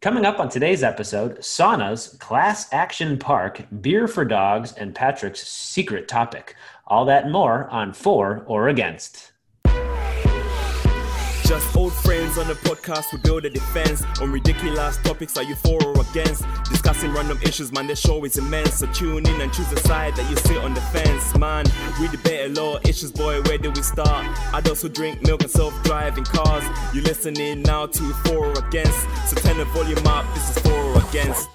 Coming up on today's episode, saunas, class action park, beer for dogs, and Patrick's secret topic. All that and more on For or Against. Just old friends on the podcast, we build a defense on ridiculous topics. Are you for or against? Discussing random issues, man, the show is immense. So tune in and choose a side that you sit on the fence, man. We debate a lot issues, boy. Where do we start? Adults who drink milk and self-driving cars. You listening now to for or against? So turn the volume up. This is for or against.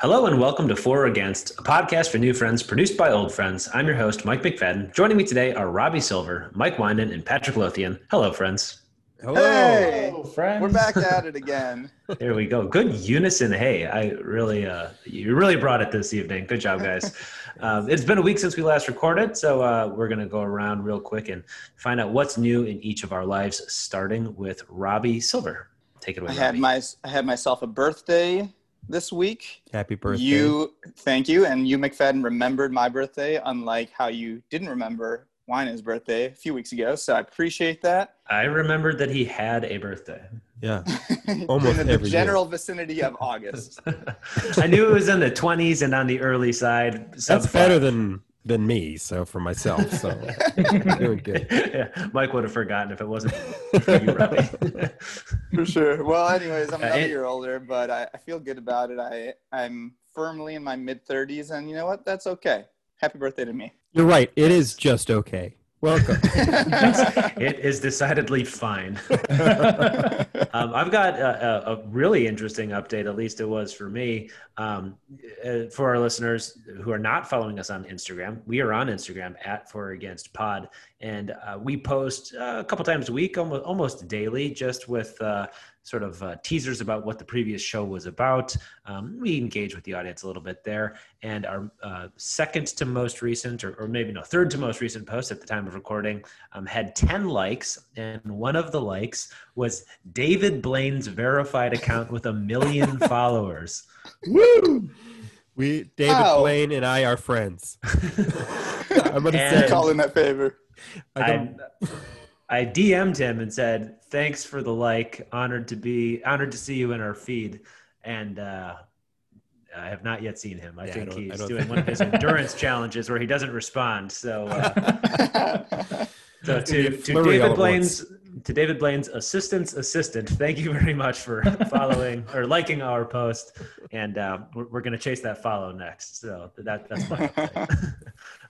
Hello and welcome to For or Against, a podcast for new friends produced by old friends. I'm your host, Mike McFadden. Joining me today are Robbie Silver, Mike Winan, and Patrick Lothian. Hello, friends. Hello, Hey! friends. We're back at it again. There we go. Good unison. Hey, I really, uh, you really brought it this evening. Good job, guys. um, it's been a week since we last recorded, so uh, we're going to go around real quick and find out what's new in each of our lives, starting with Robbie Silver. Take it away. I had my I had myself a birthday this week. Happy birthday. You thank you, and you McFadden remembered my birthday, unlike how you didn't remember Winan's birthday a few weeks ago. So I appreciate that. I remembered that he had a birthday. Yeah. Almost in the every year. general vicinity of August. I knew it was in the 20s and on the early side. sub That's better than than me, so for myself. So doing good. yeah, Mike would have forgotten if it wasn't for you, Robbie. For sure. Well, anyways, I'm Uh, another it- year older, but I, I feel good about it. I I'm firmly in my mid 30s, and you know what? That's okay. Happy birthday to me. You're right. It is just okay. Welcome. it is decidedly fine. Um, I've got a, a, a really interesting update, at least it was for me. Um, uh, for our listeners who are not following us on Instagram, we are on Instagram at For Against Pod, and uh, we post uh, a couple times a week, almost, almost daily, just with uh, sort of uh, teasers about what the previous show was about. Um, we engage with the audience a little bit there, and our uh, second to most recent, or, or maybe no, third to most recent post at the time of recording um, had 10 likes, and one of the likes was David Blaine's verified account with a million followers. Woo! We David Wow. Blaine and I are friends. I'm gonna say Call in that favor. I I, don't, I DM'd him and said, "Thanks for the like. Honored to be honored to see you in our feed." And uh, I have not yet seen him. I Yeah, think I he's don't doing think- one of his endurance challenges where he doesn't respond. So, uh, so to, to David Blaine's to David Blaine's assistant's assistant, thank you very much for following or liking our post, and uh, we're, we're going to chase that follow next. So that that's my.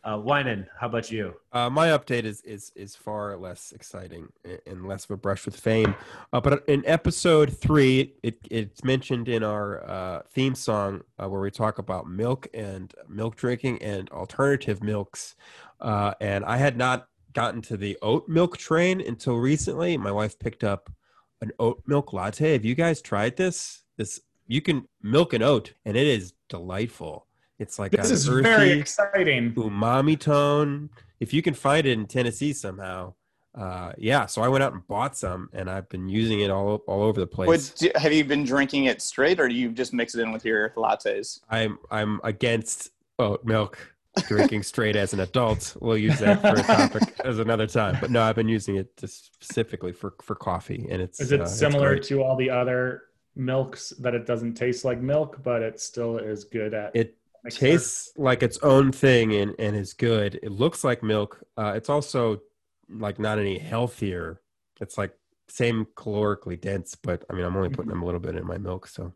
Uh, Winan, how about you? Uh, my update is is is far less exciting and less of a brush with fame. Uh, but in episode three, it it's mentioned in our uh, theme song uh, where we talk about milk and milk drinking and alternative milks. Uh, and I had not gotten to the oat milk train until recently. My wife picked up an oat milk latte. Have you guys tried this? This you can milk an oat, and it is delightful. It's like This is earthy, very exciting. umami tone. If you can find it in Tennessee somehow, uh, yeah. So I went out and bought some, and I've been using it all all over the place. What, do, have you been drinking it straight, or do you just mix it in with your lattes? I'm I'm against oat milk drinking straight as an adult. We'll use that for a topic as another time. But no, I've been using it just specifically for for coffee, and it's Is it uh, similar to all the other milks that it doesn't taste like milk, but it still is good at? It mixer? tastes like its own thing and, and is good. It looks like milk. Uh, it's also like not any healthier. It's like same calorically dense, but I mean, I'm only putting them a little bit in my milk, so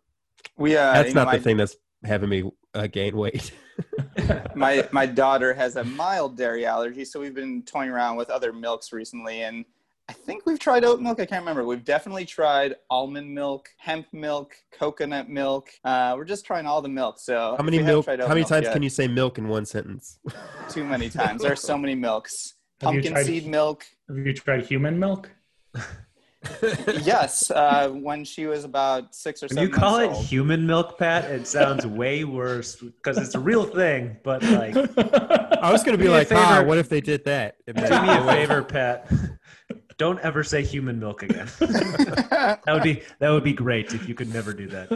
We uh, that's you know, not my, the thing that's having me uh, gain weight. my my daughter has a mild dairy allergy, so we've been toying around with other milks recently, and I think we've tried oat milk. I can't remember. We've definitely tried almond milk, hemp milk, coconut milk. Uh, we're just trying all the milk. So how many if we haven't milk? tried How many milk times yet, can you say milk in one sentence? Too many times. There are so many milks. Pumpkin tried- seed milk. Have you tried human milk? yes, uh, when she was about six or When seven. you call it old. human milk, Pat, it sounds way worse because it's a real thing. But like, I was going to be Do me like, ah, what if they did that? And then- me a favor, Pat. Don't ever say human milk again. that would be that would be great if you could never do that.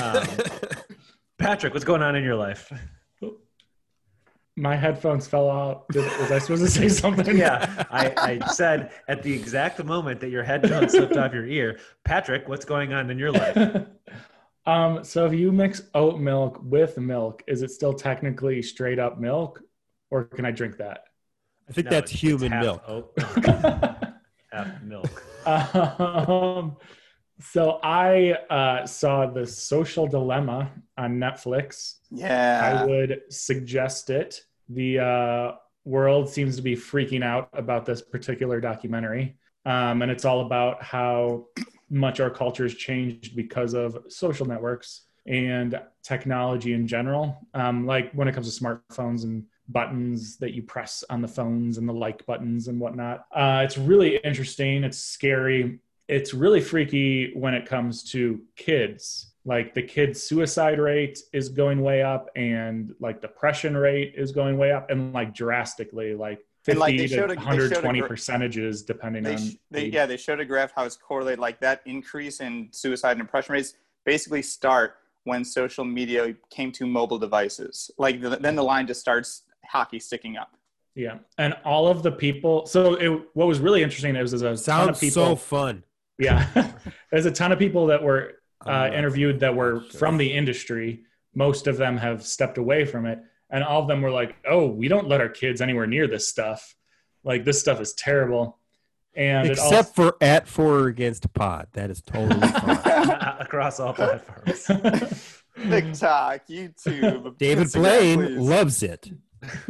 Um, Patrick, what's going on in your life? My headphones fell out. Did, was I supposed to say something? Yeah, I, I said at the exact moment that your headphones slipped off your ear, Patrick, what's going on in your life? Um, so if you mix oat milk with milk, is it still technically straight up milk, or can I drink that? I think No, that's human milk. oat milk, half milk. um, so I uh, saw the Social Dilemma on Netflix. Yeah. I would suggest it. The uh, world seems to be freaking out about this particular documentary. Um, and it's all about how much our culture has changed because of social networks and technology in general. Um, like when it comes to smartphones and buttons that you press on the phones and the like buttons and whatnot. Uh, it's really interesting. It's scary. It's really freaky when it comes to kids like the kids suicide rate is going way up and like depression rate is going way up and like drastically like 50 And, like, they to showed a- they showed a 120 gra- percentages depending They, on they, yeah, they showed a graph how it's correlated. Like that increase in suicide and depression rates basically start when social media came to mobile devices. Like the, then the line just starts hockey sticking up. yeah and all of the people so it, what was really interesting is there's a ton of people so fun. yeah there's a ton of people that were uh, interviewed that were Sure. from the industry most of them have stepped away from it and all of them were like oh we don't let our kids anywhere near this stuff like this stuff is terrible and it Except for at for or against pod. That is totally fine. across all platforms. also, TikTok, YouTube. David Instagram, Blaine please. loves it.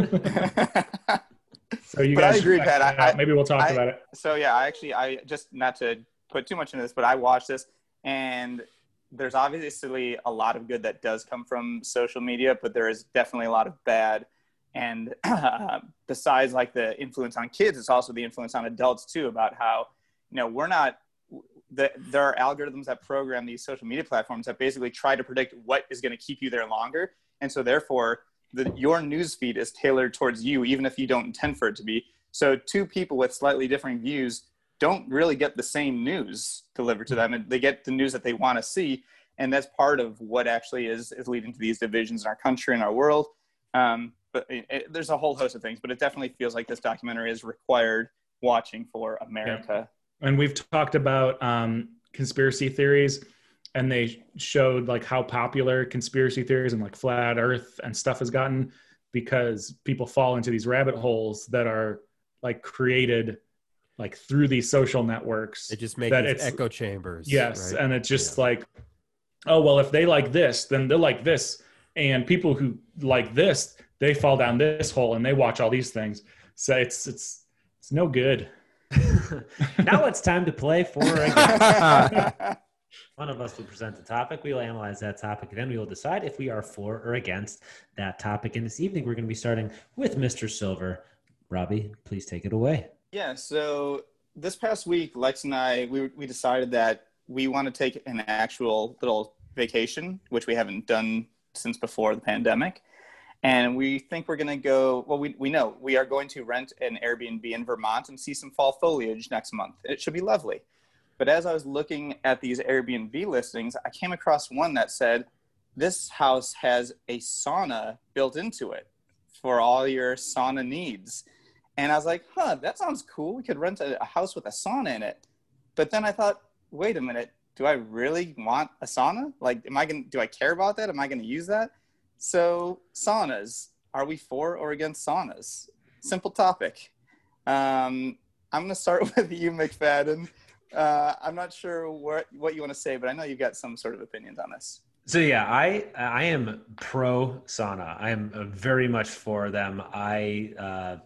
so you But I guys agree, should Pat. I- maybe we'll talk I- about it so yeah, I actually, I just not to put too much into this, but I watched this, and there's obviously a lot of good that does come from social media, but there is definitely a lot of bad. And uh, besides like the influence on kids, it's also the influence on adults too. About how you know we're not. The, there are algorithms that program these social media platforms that basically try to predict what is going to keep you there longer, and so therefore the, your news feed is tailored towards you, even if you don't intend for it to be. So two people with slightly different views don't really get the same news delivered to them, and they get the news that they want to see, and that's part of what actually is is leading to these divisions in our country and our world. Um, but it, it- there's a whole host of things, but it definitely feels like this documentary is required watching for America. and we've talked about um, conspiracy theories and they showed like how popular conspiracy theories and like flat earth and stuff has gotten because people fall into these rabbit holes that are like created like through these social networks It just makes That it's- echo chambers. yes right? and it's just Yeah. like oh well if they like this then they're like this and people who like this they fall down this hole and they watch all these things so it's it's it's no good now it's time to play for or against. One of us will present the topic. We will analyze that topic, and then we will decide if we are for or against that topic. And this evening, we're going to be starting with Mr. Silver. Robbie, please take it away. Yeah, so this past week, Lex and I, we, we decided that we want to take an actual little vacation, which we haven't done since before the pandemic. And we think we're going to go, well, we, we know we are going to rent an Airbnb in Vermont and see some fall foliage next month. It should be lovely. But as I was looking at these Airbnb listings, I came across one that said, this house has a sauna built into it for all your sauna needs. And I was like, huh, that sounds cool. We could rent a, house with a sauna in it. But then I thought, wait a minute, do I really want a sauna? Like, am I going to, do I care about that? Am I going to use that? So, saunas, are we for or against saunas? Simple topic. Um, I'm going to start with you, McFadden. Uh, I'm not sure what, what you want to say, but I know you've got some sort of opinions on this. So yeah, I I am pro sauna. I am uh, very much for them. I uh,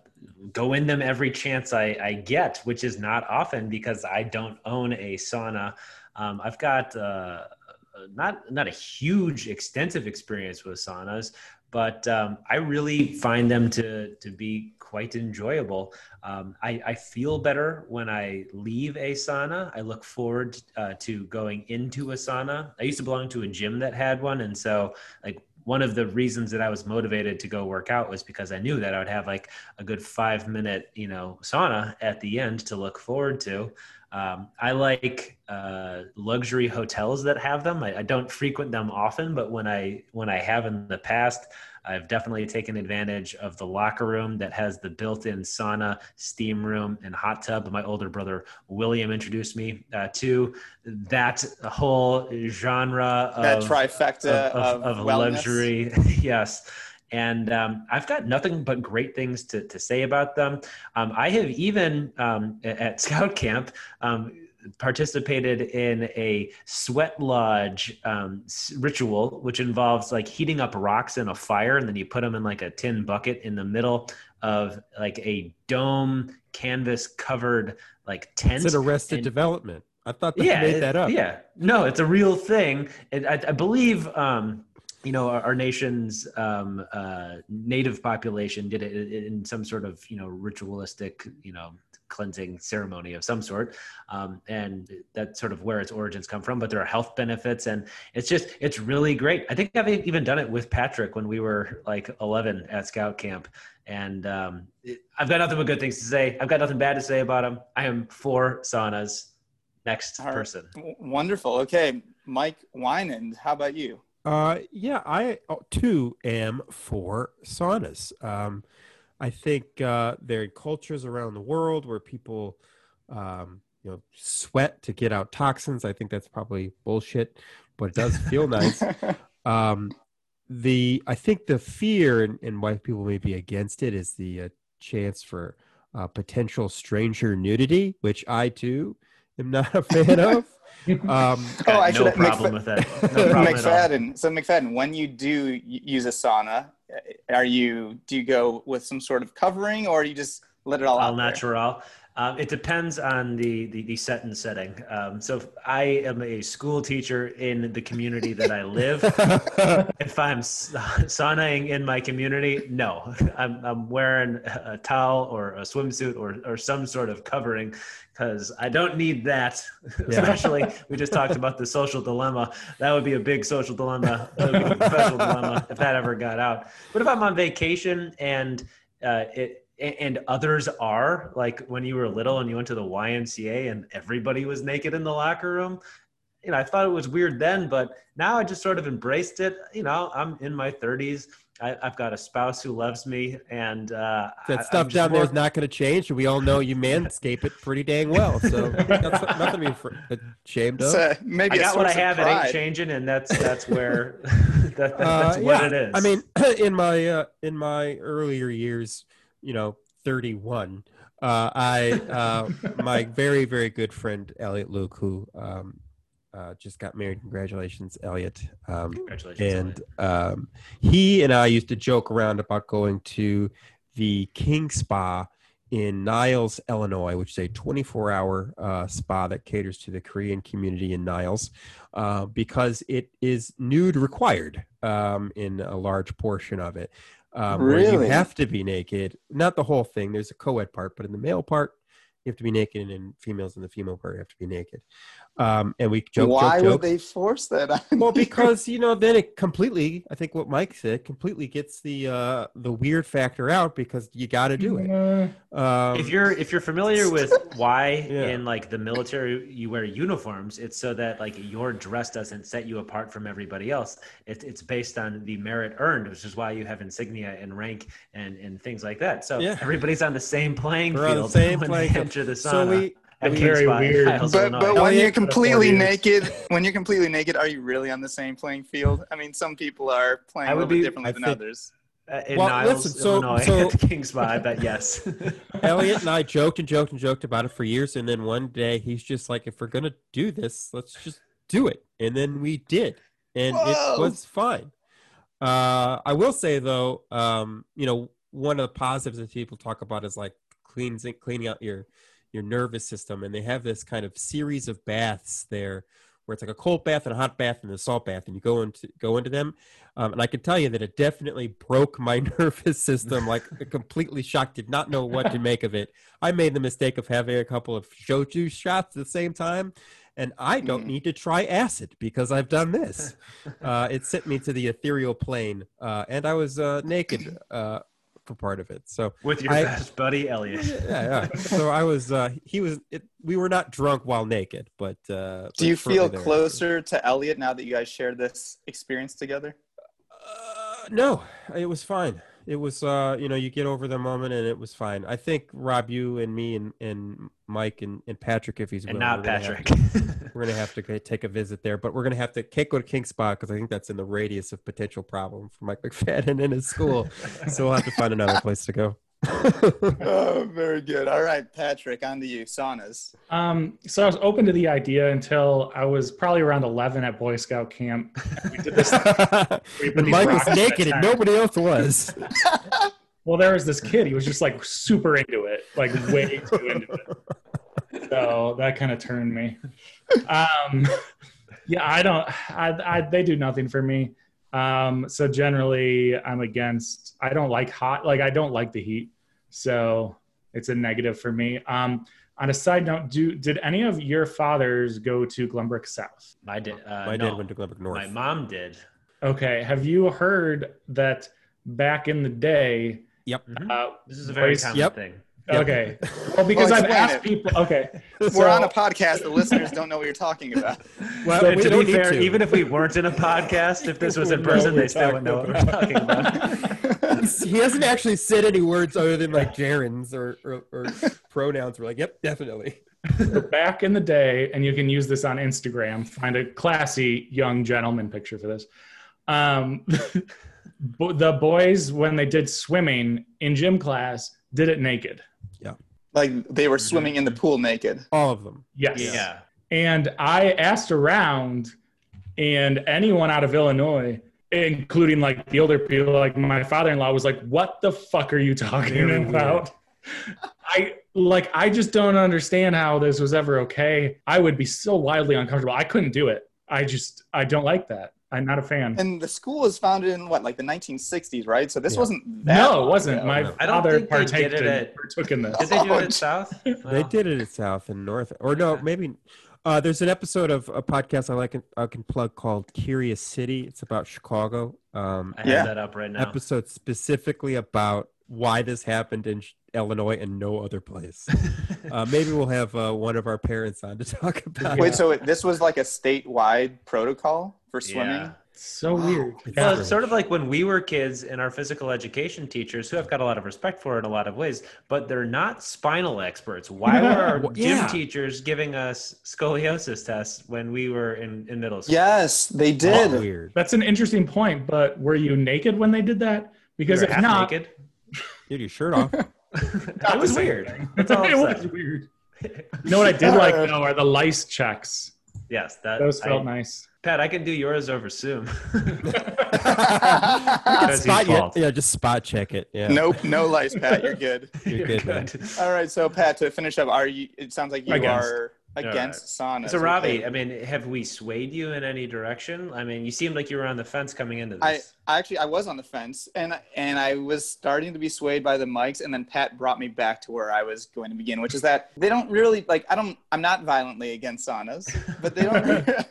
go in them every chance I, I get, which is not often because I don't own a sauna. Um, I've got uh, not not a huge extensive experience with saunas, but um, I really find them to to be quite enjoyable. Um, I, I feel better when I leave a sauna. I look forward uh, to going into a sauna. I used to belong to a gym that had one, and so like one of the reasons that I was motivated to go work out was because I knew that I would have like a good five minute, you know, sauna at the end to look forward to. Um, I like uh, luxury hotels that have them. I, I, don't frequent them often, but when I when I have in the past, I've definitely taken advantage of the locker room that has the built-in sauna, steam room, and hot tub. My older brother William introduced me uh, to that whole genre of that trifecta of, of, of, of luxury. yes. And um, I've got nothing but great things to, to say about them. Um, I have even um, at Scout Camp um, participated in a sweat lodge um, ritual, which involves like heating up rocks in a fire, and then you put them in like a tin bucket in the middle of like a dome canvas covered like tent. It's an arrested and, development. I thought they yeah, made it, that up. Yeah, no, it's a real thing. It, I, I, believe. Um, you know our, our nation's um, uh, native population did it in some sort of you know ritualistic you know cleansing ceremony of some sort. Um, and that's sort of where its origins come from but there are health benefits and it's just it's really great. I think i've even done it with patrick when we were like 11 at scout camp and um, it, i've got nothing but good things to say. I've got nothing bad to say about him. I am for saunas. Next right. person. Wonderful. Okay mike weinand how about you uh, yeah, I oh, too am for saunas. Um, I think uh, there are cultures around the world where people, um, you know, sweat to get out toxins. I think that's probably bullshit, but it does feel nice. Um, the I think the fear and, and, why people may be against it is the uh, chance for uh, potential stranger nudity, which I too am not a fan of. Um, oh, I no problem McF- with that. No McFadden. So McFadden, when you do use a sauna, are you do you go with some sort of covering, or you just let it all, all out? natural. There? Um, it depends on the, the, the set and setting. Um, so if I am a school teacher in the community that I live, if I'm saunaing in my community, no, I'm, I'm wearing a towel or a swimsuit or, or some sort of covering because I don't need that. Yeah. Especially, we just talked about the social dilemma. That would be a big social dilemma, a professional dilemma if that ever got out. But if I'm on vacation and uh, it and others are like when you were little and you went to the YMCA and everybody was naked in the locker room. You know, I thought it was weird then, but now I just sort of embraced it. You know, I'm in my 30s. I, have got a spouse who loves me, and uh, that stuff down more... there is not going to change. We all know you manscape it pretty dang well, so that's nothing to be ashamed of. So maybe I got what I have. It ain't changing, and that's that's where that, that, that's uh, what yeah. it is. I mean, in my uh, in my earlier years, you know, 31. Uh, I uh, my very very good friend Elliot Luke, who um, uh, just got married. Congratulations, Elliot. Um, Congratulations. And um, he and I used to joke around about going to the King Spa in Niles, Illinois, which is a 24 hour uh, spa that caters to the Korean community in Niles, uh, because it is nude required um, in a large portion of it um, really? where you have to be naked. Not the whole thing. There's a co-ed part, but in the male part, you have to be naked, and in females in the female part, you have to be naked. Um, and we joke. Why joke, joke. would they force that well, because you know, then it completely. I think what Mike said completely gets the uh, the weird factor out because you got to do it. Mm-hmm. Um, if you're if you're familiar with why yeah. in like the military you wear uniforms, it's so that like your dress doesn't set you apart from everybody else. It, it's based on the merit earned, which is why you have insignia and rank and and things like that. So yeah. everybody's on the same playing We're field. same playing field. The sauna. So we very weird. But, but when you're completely naked, when you're completely naked, are you really on the same playing field? I mean, some people are playing a little bit differently I than think, others. Uh, in well, Niles, listen, so, Illinois, so, at the King Spa, I bet yes. Elliot and I joked and joked and joked about it for years, and then one day he's just like, "If we're gonna do this, let's just do it." And then we did, and Whoa. it was fine. Uh, I will say though, um, you know, one of the positives that people talk about is like cleansing, cleaning out your your nervous system and they have this kind of series of baths there where it's like a cold bath and a hot bath and a salt bath and you go into go into them. Um, and i can tell you that it definitely broke my nervous system like completely shocked did not know what to make of it. I made the mistake of having a couple of shochu shots at the same time and i don't mm. need to try acid because i've done this. Uh, it sent me to the ethereal plane uh, and i was uh, naked uh, for part of it. So with your I- best buddy Elliot. yeah, yeah. So I was, uh, he was. It, we were not drunk while naked, but. Uh, Do you but shortly feel thereafter. closer to Elliot now that you guys share this experience together? Uh, no, it was fine. It was, uh, you know, you get over the moment and it was fine. I think Rob, you and me and, and Mike and, and Patrick, if he's and willing, not we're gonna Patrick. to- we're gonna have to take a visit there, but we're gonna have to can't go to King Spa because I think that's in the radius of potential problem for Mike McFadden and his school. so we'll have to find another place to go. oh, very good. All right, Patrick, on to you. Saunas. Um, so I was open to the idea until I was probably around 11 at Boy Scout camp. We did this. we Mike was rocks in a naked and nobody else was. Well, there was this kid. He was just like super into it, like way too into it. So that kind of turned me. Um, yeah, I don't. I, I they do nothing for me. Um, so generally, I'm against. I don't like hot. Like I don't like the heat. So it's a negative for me. Um, on a side note, do did any of your fathers go to Glenbrook South? I did. Uh, My no. dad went to Glenbrook North. My mom did. Okay. Have you heard that back in the day? Yep. Uh, This is a very Boys- common Yep. thing. Yep. Okay. Well, because Well, I've asked it. people. Okay. We're on a podcast. The listeners don't know what you're talking about. Well, And we to be fair, to. even if we weren't in a podcast, if this was in person, they still wouldn't know what we're talking about. he hasn't actually said any words other than like gerunds or, or, or pronouns. We're like, yep, definitely. So back in the day, and you can use this on Instagram, find a classy young gentleman picture for this. Um, the boys, when they did swimming in gym class, did it naked. Like they were mm-hmm. swimming in the pool naked. All of them. Yes. Yeah. And I asked around, and anyone out of Illinois, including like the older people, like my father in law, was like, What the fuck are you talking Very weird. about? I like, I just don't understand how this was ever okay. I would be so wildly uncomfortable. I couldn't do it. I just, I don't like that. I'm not a fan. And the school was founded in what, like the 1960s, right? So this Yeah. wasn't that no, it wasn't. ago. My. I don't father think they did partaked it in, at- partook in this. Did they do it at South? They did it at South and North, or no, Yeah. maybe. Uh, there's an episode of a podcast I like. I can plug called Curious City. It's about Chicago. Um, I have Yeah. that up right now. episode specifically about why this happened in Illinois and no other place. uh, maybe we'll have uh, one of our parents on to talk about. Wait, so it, this was like a statewide protocol for swimming? Yeah. so weird. It's Well, it's sort of like when we were kids and our physical education teachers, who I've got a lot of respect for in a lot of ways, but they're not spinal experts. Why were our Well, gym teachers giving us scoliosis tests when we were in, in middle school? Yes, they Oh, did. weird. That's an interesting point, but were you naked when they did that? We Because were if half not, naked. Dude, your shirt off. That was weird. That's all it I'm was weird. You know what I did like though are the lice checks. Yes, that Those felt I- nice. Pat, I can do yours over Zoom. Spot, he's yeah, just spot check it. Yeah. Nope, no lice, Pat. You're good. You're good, man. All right, so Pat, to finish up, are you? It sounds like you Against. are against saunas. So, Robbie, I mean, have we swayed you in any direction? I mean, you seemed like you were on the fence coming into I, this. I actually I was on the fence and and I was starting to be swayed by the mics and then Pat brought me back to where I was going to begin, which is that they don't really like I don't I'm not violently against saunas, but they don't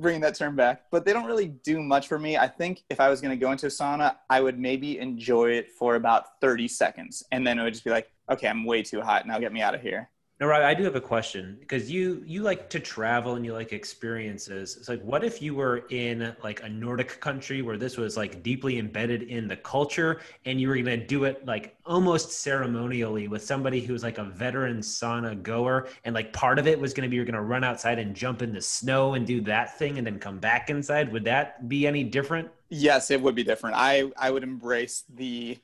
bringing that term back, but they don't really do much for me. I think if I was going to go into a sauna, I would maybe enjoy it for about 30 seconds and then it would just be like, okay, I'm way too hot. Now get me out of here. Now, Robbie, I do have a question because you you like to travel and you like experiences. It's like, what if you were in like a Nordic country where this was like deeply embedded in the culture, and you were gonna do it like almost ceremonially with somebody who's like a veteran sauna goer, and like part of it was gonna be you're gonna run outside and jump in the snow and do that thing, and then come back inside. Would that be any different? Yes, it would be different. I I would embrace the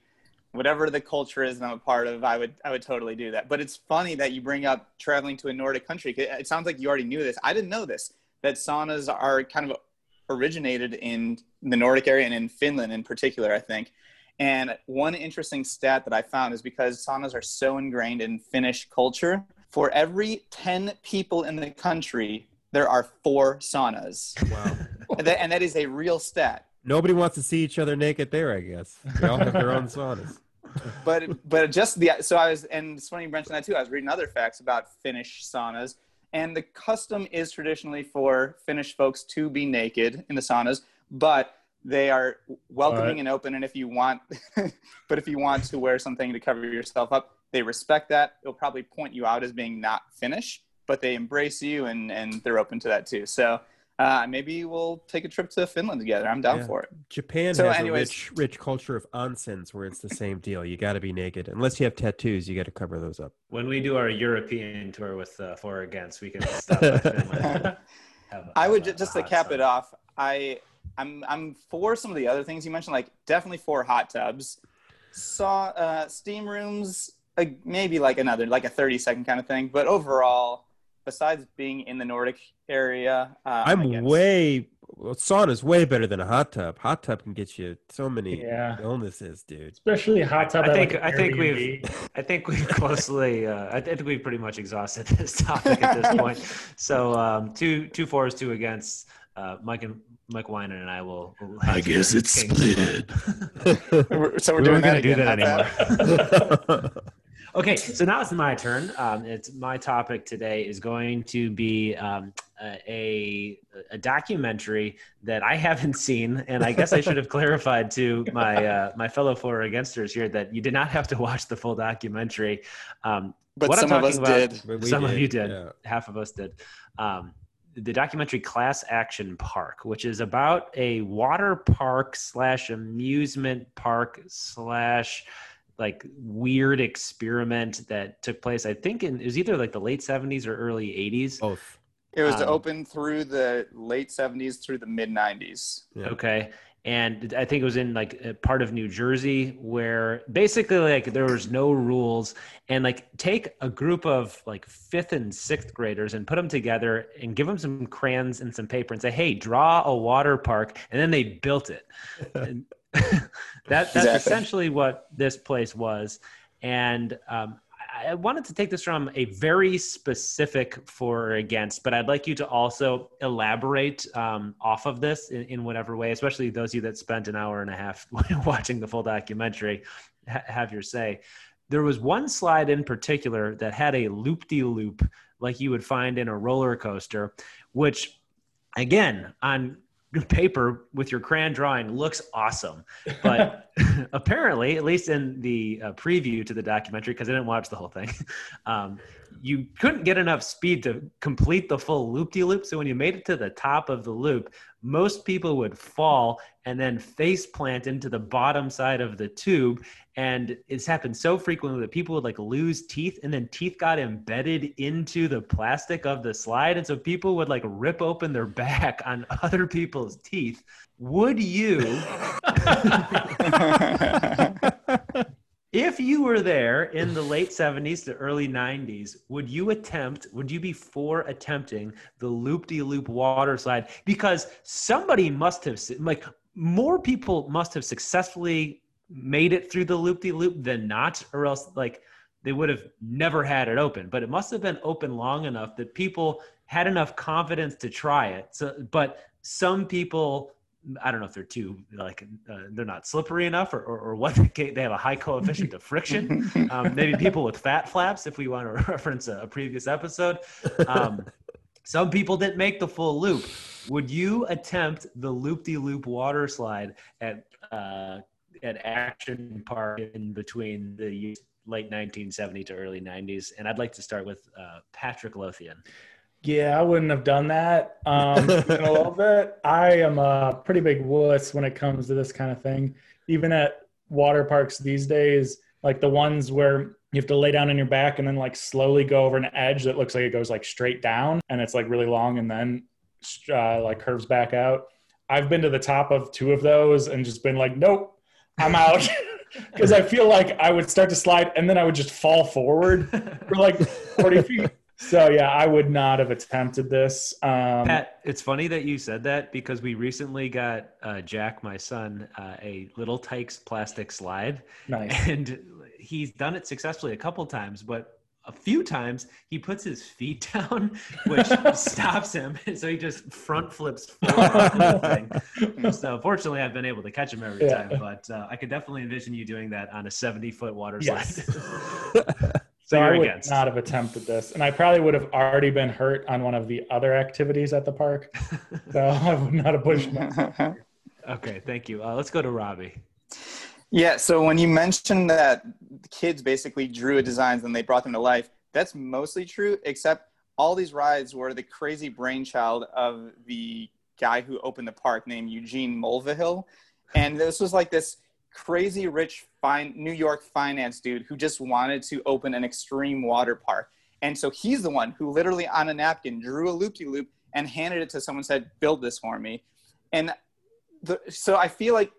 whatever the culture is that I'm a part of. I would I would totally do that. But it's funny that you bring up traveling to a Nordic country. It sounds like you already knew this. I didn't know this. That saunas are kind of originated in the Nordic area and in Finland in particular, I think. And one interesting stat that I found is because saunas are so ingrained in Finnish culture, for every 10 people in the country, there are four saunas. Wow. And that, and that is a real stat. Nobody wants to see each other naked there, I guess. They all have their own saunas. but but just the so I was and it's funny you mentioned that too. I was reading other facts about Finnish saunas, and the custom is traditionally for Finnish folks to be naked in the saunas, but They are welcoming Alright. and open, and if you want, but if you want to wear something to cover yourself up, they respect that. They'll probably point you out as being not Finnish, but they embrace you and and they're open to that too. So uh, maybe we'll take a trip to Finland together. I'm down Yeah. for it. Japan So has anyways- a rich, rich culture of onsens where it's the same deal. You got to be naked, unless you have tattoos. You got to cover those up. When we do our European tour with uh, For or against, we can stop. by Finland. Have a- I would have ju- a just to cap sun. it off. I I'm I'm for some of the other things you mentioned, like definitely for hot tubs. Saw uh, steam rooms, uh, maybe like another like a 30 second kind of thing. But overall, besides being in the Nordic area, uh, I'm way well, sauna's way better than a hot tub. Hot tub can get you so many Yeah. illnesses, dude. Especially hot tub. I at, think like, I an think Airbnb. we've I think we've closely uh, I think we've pretty much exhausted this topic at this point. So um, two two fours, two against. Uh, Mike and Mike Weiner and I will. will I guess it's Kings split. We're- So we're we doing weren't that going to do that anymore. Okay, so now it's my turn. Um, it's my topic today is going to be um, a a documentary that I haven't seen, and I guess I should have clarified to my uh, my fellow for or againsters here that you did not have to watch the full documentary. Um, But what I'm some of us about- did. But we Some of you did. yeah. half of us did. Um, the documentary Class Action Park, which is about a water park slash amusement park slash like weird experiment that took place. I think in it was either like the late seventies or early eighties. Both. It was Um, open through the late 70s through the mid 90s. Yeah. Okay. And I think it was in like a part of New Jersey where basically like there was no rules and like take a group of like fifth and sixth graders and put them together and give them some crayons and some paper and say, Hey, draw a water park. And then they built it. That, that's Exactly. essentially what this place was. And um, I I wanted to take this from a very specific for or against, but I'd like you to also elaborate um, off of this in, in whatever way, especially those of you that spent an hour and a half watching the full documentary, ha- have your say. There was one slide in particular that had a loop de loop like you would find in a roller coaster, which again, on paper with your crayon drawing looks awesome. But apparently at least in the uh, preview to the documentary because i didn't watch the whole thing um, you couldn't get enough speed to complete the full loop-de-loop. So when you made it to the top of the loop most people would fall and then face plant into the bottom side of the tube. And it's happened so frequently that people would like lose teeth and then teeth got embedded into the plastic of the slide. And so people would like rip open their back on other people's teeth. Would you if you were there in the late 70s to early 90s would you attempt would you be for attempting the loop-de-loop water slide? Because somebody must have like more people must have successfully made it through the loop-de-loop than not or else like they would have never had it open. But it must have been open long enough that people had enough confidence to try it. So but some people I don't know if they're too like uh, they're not slippery enough or, or, or what they have a high coefficient of friction. Um, maybe people with fat flaps, if we want to reference a, a previous episode. Um, some people didn't make the full loop. Would you attempt the loop de loop water slide at uh, at Action Park in between the late 1970 to early 90s? And I'd like to start with uh, Patrick Lothian. Yeah, I wouldn't have done that. Um, a little bit, I am a pretty big wuss when it comes to this kind of thing. Even at water parks these days, like the ones where you have to lay down on your back and then like slowly go over an edge that looks like it goes like straight down and it's like really long and then uh, like curves back out. I've been to the top of two of those and just been like, nope, I'm out. Because I feel like I would start to slide and then I would just fall forward for like 40 feet. So yeah, I would not have attempted this. Um, Pat, it's funny that you said that because we recently got uh, Jack, my son, uh, a Little Tikes plastic slide, nice. and he's done it successfully a couple times, but a few times he puts his feet down, which stops him, so he just front flips forward off the thing. So fortunately, I've been able to catch him every Yeah. time, but uh, I could definitely envision you doing that on a 70 foot water Yes. Slide. So you're I would against. not have attempted this, and I probably would have already been hurt on one of the other activities at the park. So I would not have pushed myself. Okay, thank you. Uh, let's go to Robbie. Yeah, so when you mentioned that kids basically drew a designs and they brought them to life, that's mostly true, except all these rides were the crazy brainchild of the guy who opened the park named Eugene Mulvihill. And this was like this crazy rich fine New York finance dude who just wanted to open an extreme water park. And so he's the one who literally on a napkin drew a loop de loop and handed it to someone said, build this for me. And the, so I feel like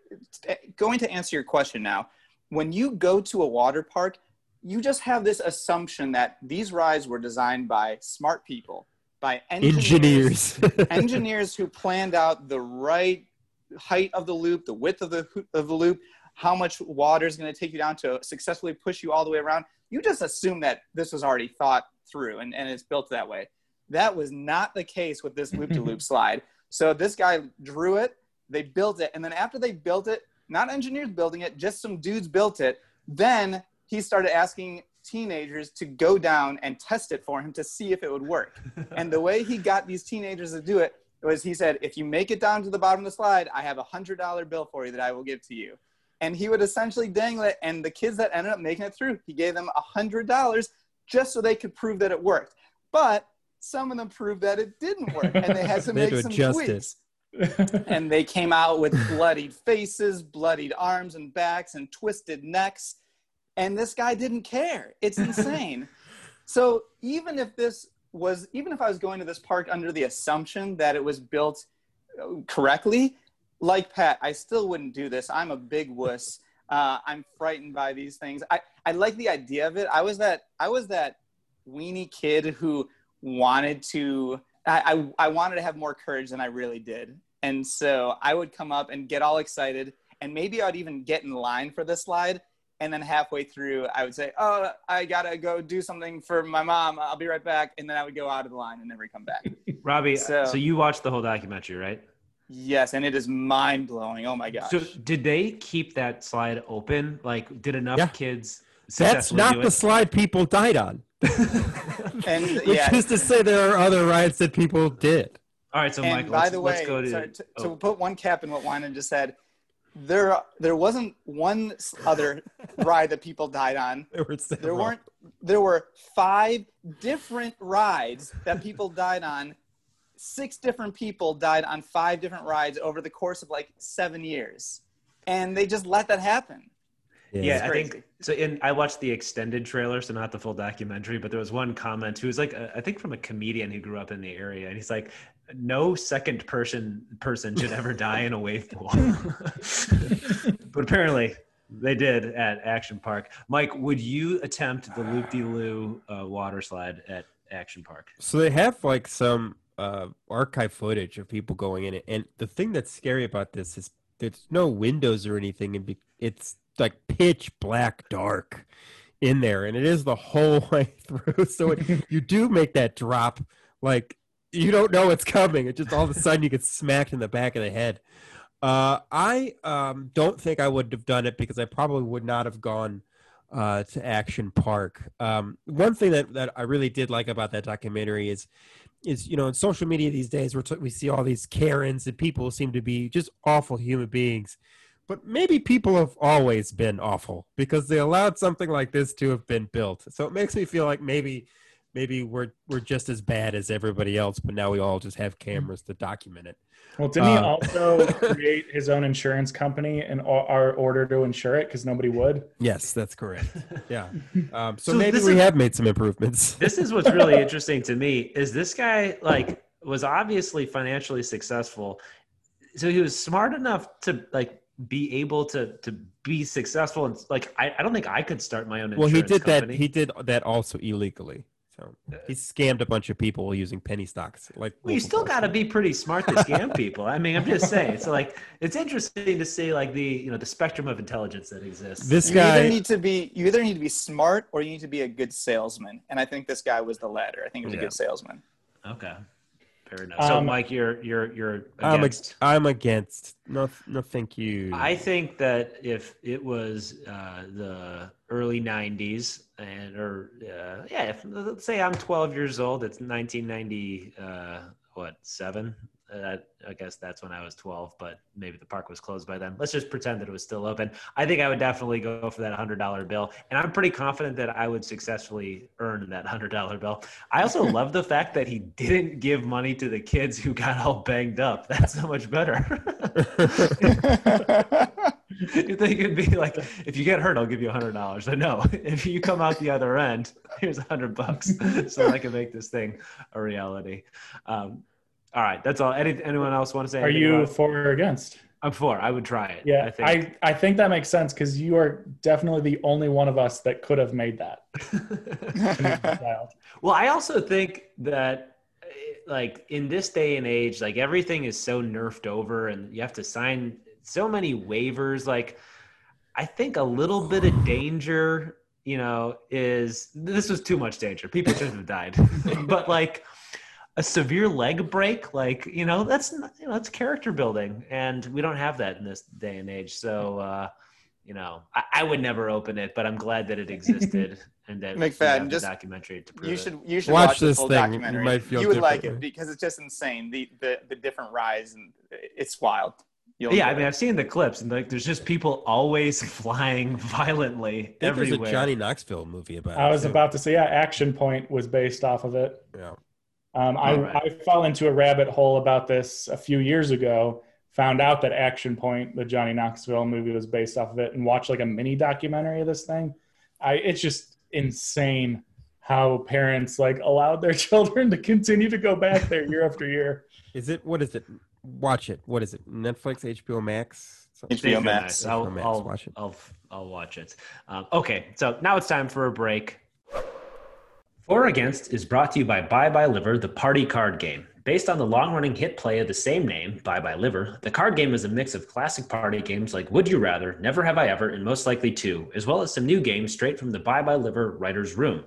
eh, going to answer your question now, when you go to a water park, you just have this assumption that these rides were designed by smart people, by engineers, Engineers. engineers who planned out the right height of the loop, the width of the of the loop, how much water is going to take you down to successfully push you all the way around. You just assume that this was already thought through and, and it's built that way. That was not the case with this loop to loop slide. So this guy drew it, they built it, and then after they built it, not engineers building it, just some dudes built it. Then he started asking teenagers to go down and test it for him to see if it would work. and the way he got these teenagers to do it was he said, if you make it down to the bottom of the slide, I have a hundred dollar bill for you that I will give to you. And he would essentially dangle it. And the kids that ended up making it through, he gave them a hundred dollars just so they could prove that it worked. But some of them proved that it didn't work and they had to make some tweaks and they came out with bloodied faces, bloodied arms and backs, and twisted necks. And this guy didn't care. It's insane. so even if this was, even if I was going to this park under the assumption that it was built correctly, like Pat, I still wouldn't do this. I'm a big wuss. Uh, I'm frightened by these things. I, I like the idea of it. I was that I was that weenie kid who wanted to I, I, I wanted to have more courage than I really did. And so I would come up and get all excited, and maybe I'd even get in line for the slide. And then halfway through, I would say, Oh, I gotta go do something for my mom. I'll be right back. And then I would go out of the line and never come back. Robbie, so, So- you watched the whole documentary, right? Yes, and it is mind blowing. Oh my gosh. So did they keep that slide open? Like, did enough Yeah. kids That's not do the it? slide people died on. and Which yeah, is to say there are other rides that people did. All right, so and Michael, by let's, the let's way, go to. sorry, to, to oh. put one cap in what Wyman just said, there there wasn't one other ride that people died on. There were There weren't. There were five different rides that people died on. Six different people died on five different rides over the course of like seven years, and they just let that happen. Yeah, It's I think so. In I watched the extended trailer, so not the full documentary, but there was one comment who was like, uh, I think from a comedian who grew up in the area, and he's like, "No second person person should ever die in a wave pool," but apparently they did at Action Park. Mike, would you attempt the loop de loo uh, water slide at Action Park? So they have like some uh, archive footage of people going in it, and the thing that's scary about this is there's no windows or anything, and it's like pitch black dark in there, and it is the whole way through. So it, you do make that drop, like you don't know it's coming. It just all of a sudden you get smacked in the back of the head. Uh, I um, don't think I would have done it because I probably would not have gone uh, to Action Park. Um, one thing that, that I really did like about that documentary is is you know in social media these days we're t- we see all these Karens and people seem to be just awful human beings. But maybe people have always been awful because they allowed something like this to have been built. So it makes me feel like maybe maybe we're we're just as bad as everybody else, but now we all just have cameras to document it. Well, didn't he Uh, also create his own insurance company in our order to insure it because nobody would? Yes, that's correct. Yeah. Um, so, So maybe we is- have made some improvements. this is what's really interesting to me is this guy like was obviously financially successful so he was smart enough to like be able to to be successful and like i, I don't think i could start my own well, he did that. He did that also illegally. So he scammed a bunch of people using penny stocks. Like well, you still got to be pretty smart to scam people i mean i'm just saying so like it's interesting to see like the you know the spectrum of intelligence that exists This You either guy. need to be you either need to be smart or you need to be a good salesman. And I think this guy was the latter. I think he was Yeah. a good salesman. okay fair enough so Um, mike you're you're you're I'm, against ag- I'm against. No, no, thank you. I think that if it was uh, the early '90s and or uh, yeah, if, let's say I'm 12 years old, it's 1990 uh, what seven, That I guess that's when I was 12, but maybe the park was closed by then. Let's just pretend that it was still open. I think I would definitely go for that $100 bill, and I'm pretty confident that I would successfully earn that $100 bill. I also love the fact that he didn't give money to the kids who got all banged up. That's so much better. you think it'd be like, if you get hurt, I'll give you a $100. But no, if you come out the other end, here's a 100 bucks, so I can make this thing a reality. Um, all right, that's all. Any, anyone else want to say? Are you about- for or against? I'm for. I would try it. Yeah, I think. I, I think that makes sense because you are definitely the only one of us that could have made that. well, I also think that, eh, like, in this day and age, like, everything is so nerfed over and you have to sign so many waivers. Like, I think a little bit of danger, you know, is this was too much danger. People should have died. but, like, a severe leg break, like, you know, that's, you know, that's character building. And we don't have that in this day and age. So, uh, you know, I, I would never open it, but I'm glad that it existed and that we McFadden, have the just- documentary to prove You it. should you should Watch watch, this full thing. You documentary. might feel would like it because it's just insane. The the the different rise and it's wild. You'll Yeah, I mean, it. I've seen the clips, and like, there's just people always flying violently I think everywhere. there's a Johnny Knoxville movie about I it. was too. about to say, yeah, Action Point was based off of it. Yeah. Um, I, All right. I fell into a rabbit hole about this a few years ago. Found out that Action Point, the Johnny Knoxville movie, was based off of it, and watched like a mini documentary of this thing. I it's just insane how parents like allowed their children to continue to go back there year after year. Is it what is it? Watch it. What is it? Netflix, HBO Max? Something- HBO HBO Max. I'll, HBO Max, I'll, watch it. I'll, I'll watch it. Um, okay, so now it's time for a break. For Against is brought to you by Bye Bye Liver, the party card game. Based on the long running hit play of the same name, Bye Bye Liver, the card game is a mix of classic party games like Would You Rather, Never Have I Ever, and Most Likely To, as well as some new games straight from the Bye Bye Liver writer's room.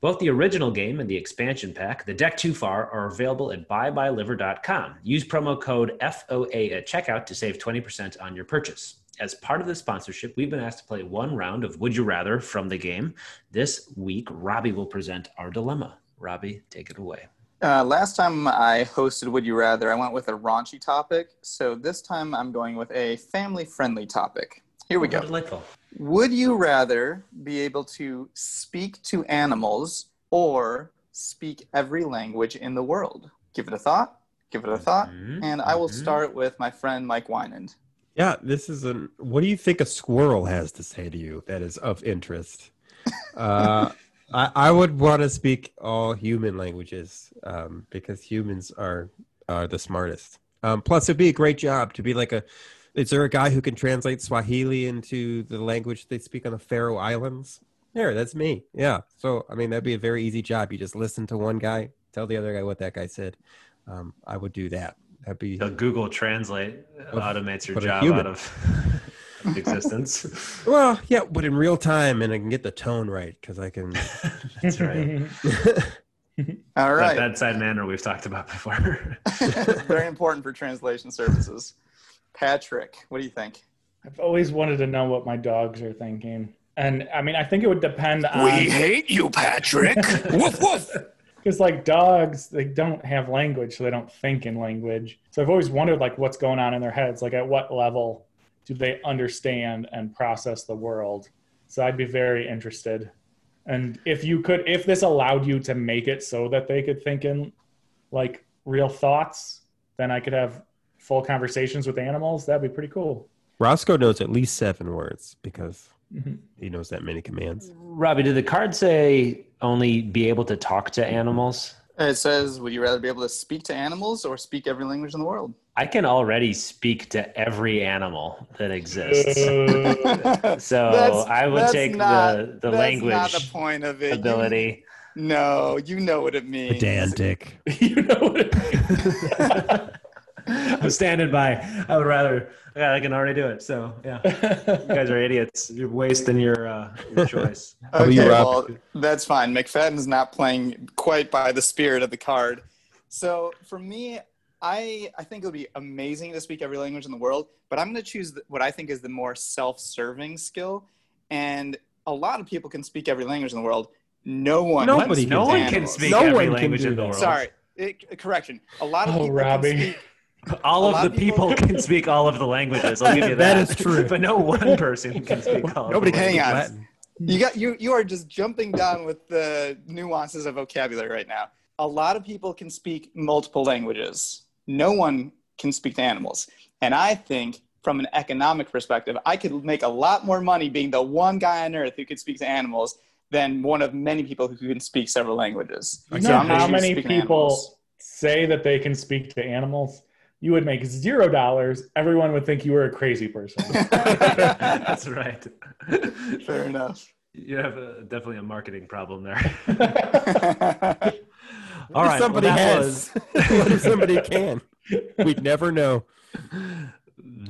Both the original game and the expansion pack, The Deck Too Far, are available at buybyliver.com. Use promo code FOA at checkout to save 20% on your purchase. As part of the sponsorship, we've been asked to play one round of Would You Rather from the game. This week, Robbie will present our dilemma. Robbie, take it away. Uh, last time I hosted Would You Rather, I went with a raunchy topic. So this time I'm going with a family friendly topic. Here we How go. Delightful. Would you rather be able to speak to animals or speak every language in the world? Give it a thought. Give it a thought. Mhm, And I will mhm. start with my friend Mike Winand. Yeah, this is a. What do you think a squirrel has to say to you that is of interest? Uh, I, I would want to speak all human languages um, because humans are are the smartest. Um, plus, it'd be a great job to be like a. Is there a guy who can translate Swahili into the language they speak on the Faroe Islands? There, that's me. Yeah. So, I mean, that'd be a very easy job. You just listen to one guy, tell the other guy what that guy said. Um, I would do that. That'd be The Google Translate automates your job out of existence. Well, yeah, but in real time, and I can get the tone right because I can. That's right. All That right. bedside manner we've talked about before. Very important for translation services. Patrick, what do you think? I've always wanted to know what my dogs are thinking. And I mean, I think it would depend on. We hate you, Patrick. woof woof. Because like dogs, they don't have language, so they don't think in language. So I've always wondered like what's going on in their heads. Like at what level do they understand and process the world? So I'd be very interested. And if you could, if this allowed you to make it so that they could think in like real thoughts, then I could have full conversations with animals. That'd be pretty cool. Roscoe knows at least seven words because Mhm. he knows that many commands. Robbie, did the card say only be able to talk to animals? It says, would you rather be able to speak to animals or speak every language in the world? I can already speak to every animal that exists. So That's- I would take not- the, the language the point of it. You- ability. no, you know what it means. Pedantic. you know what it means. I'm standing by. I would rather. Yeah, I can already do it. So yeah, you guys are idiots. You're wasting your uh, your choice. How about Okay, you, Rob? well, that's fine. McFadden's not playing quite by the spirit of the card. So for me, I I think it would be amazing to speak every language in the world, but I'm going to choose what I think is the more self-serving skill. And a lot of people can speak every language in the world. No one. Nobody can no one speak can speak No every one can language do in the world. Sorry, it, correction. A lot of Oh, people Robbie. can speak. All of the people- people can speak all of the languages. I'll give you That that. is true. But no one person can speak all. Nobody the can Hang speak on. Latin. You got you you are just jumping down with the nuances of vocabulary right now. A lot of people can speak multiple languages. No one can speak to animals. And I think from an economic perspective, I could make a lot more money being the one guy on earth who could speak to animals than one of many people who can speak several languages. You So I'm gonna how many people say that they can speak to animals? You would make zero dollars. Everyone would think you were a crazy person. That's right. Fair enough. You have a, definitely a marketing problem there. What All if right. somebody well, that has? what if somebody can? We'd never know.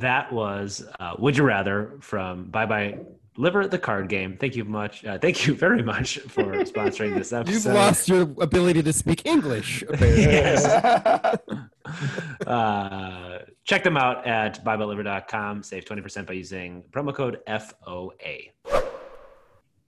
that was uh, Would You Rather from Bye Bye Liver the card game. Thank you much. Uh, thank you very much for sponsoring this episode. You've lost your ability to speak English. Apparently. Yes. uh, check them out at BuyBuyLiver.com. Save 20% by using promo code FOA.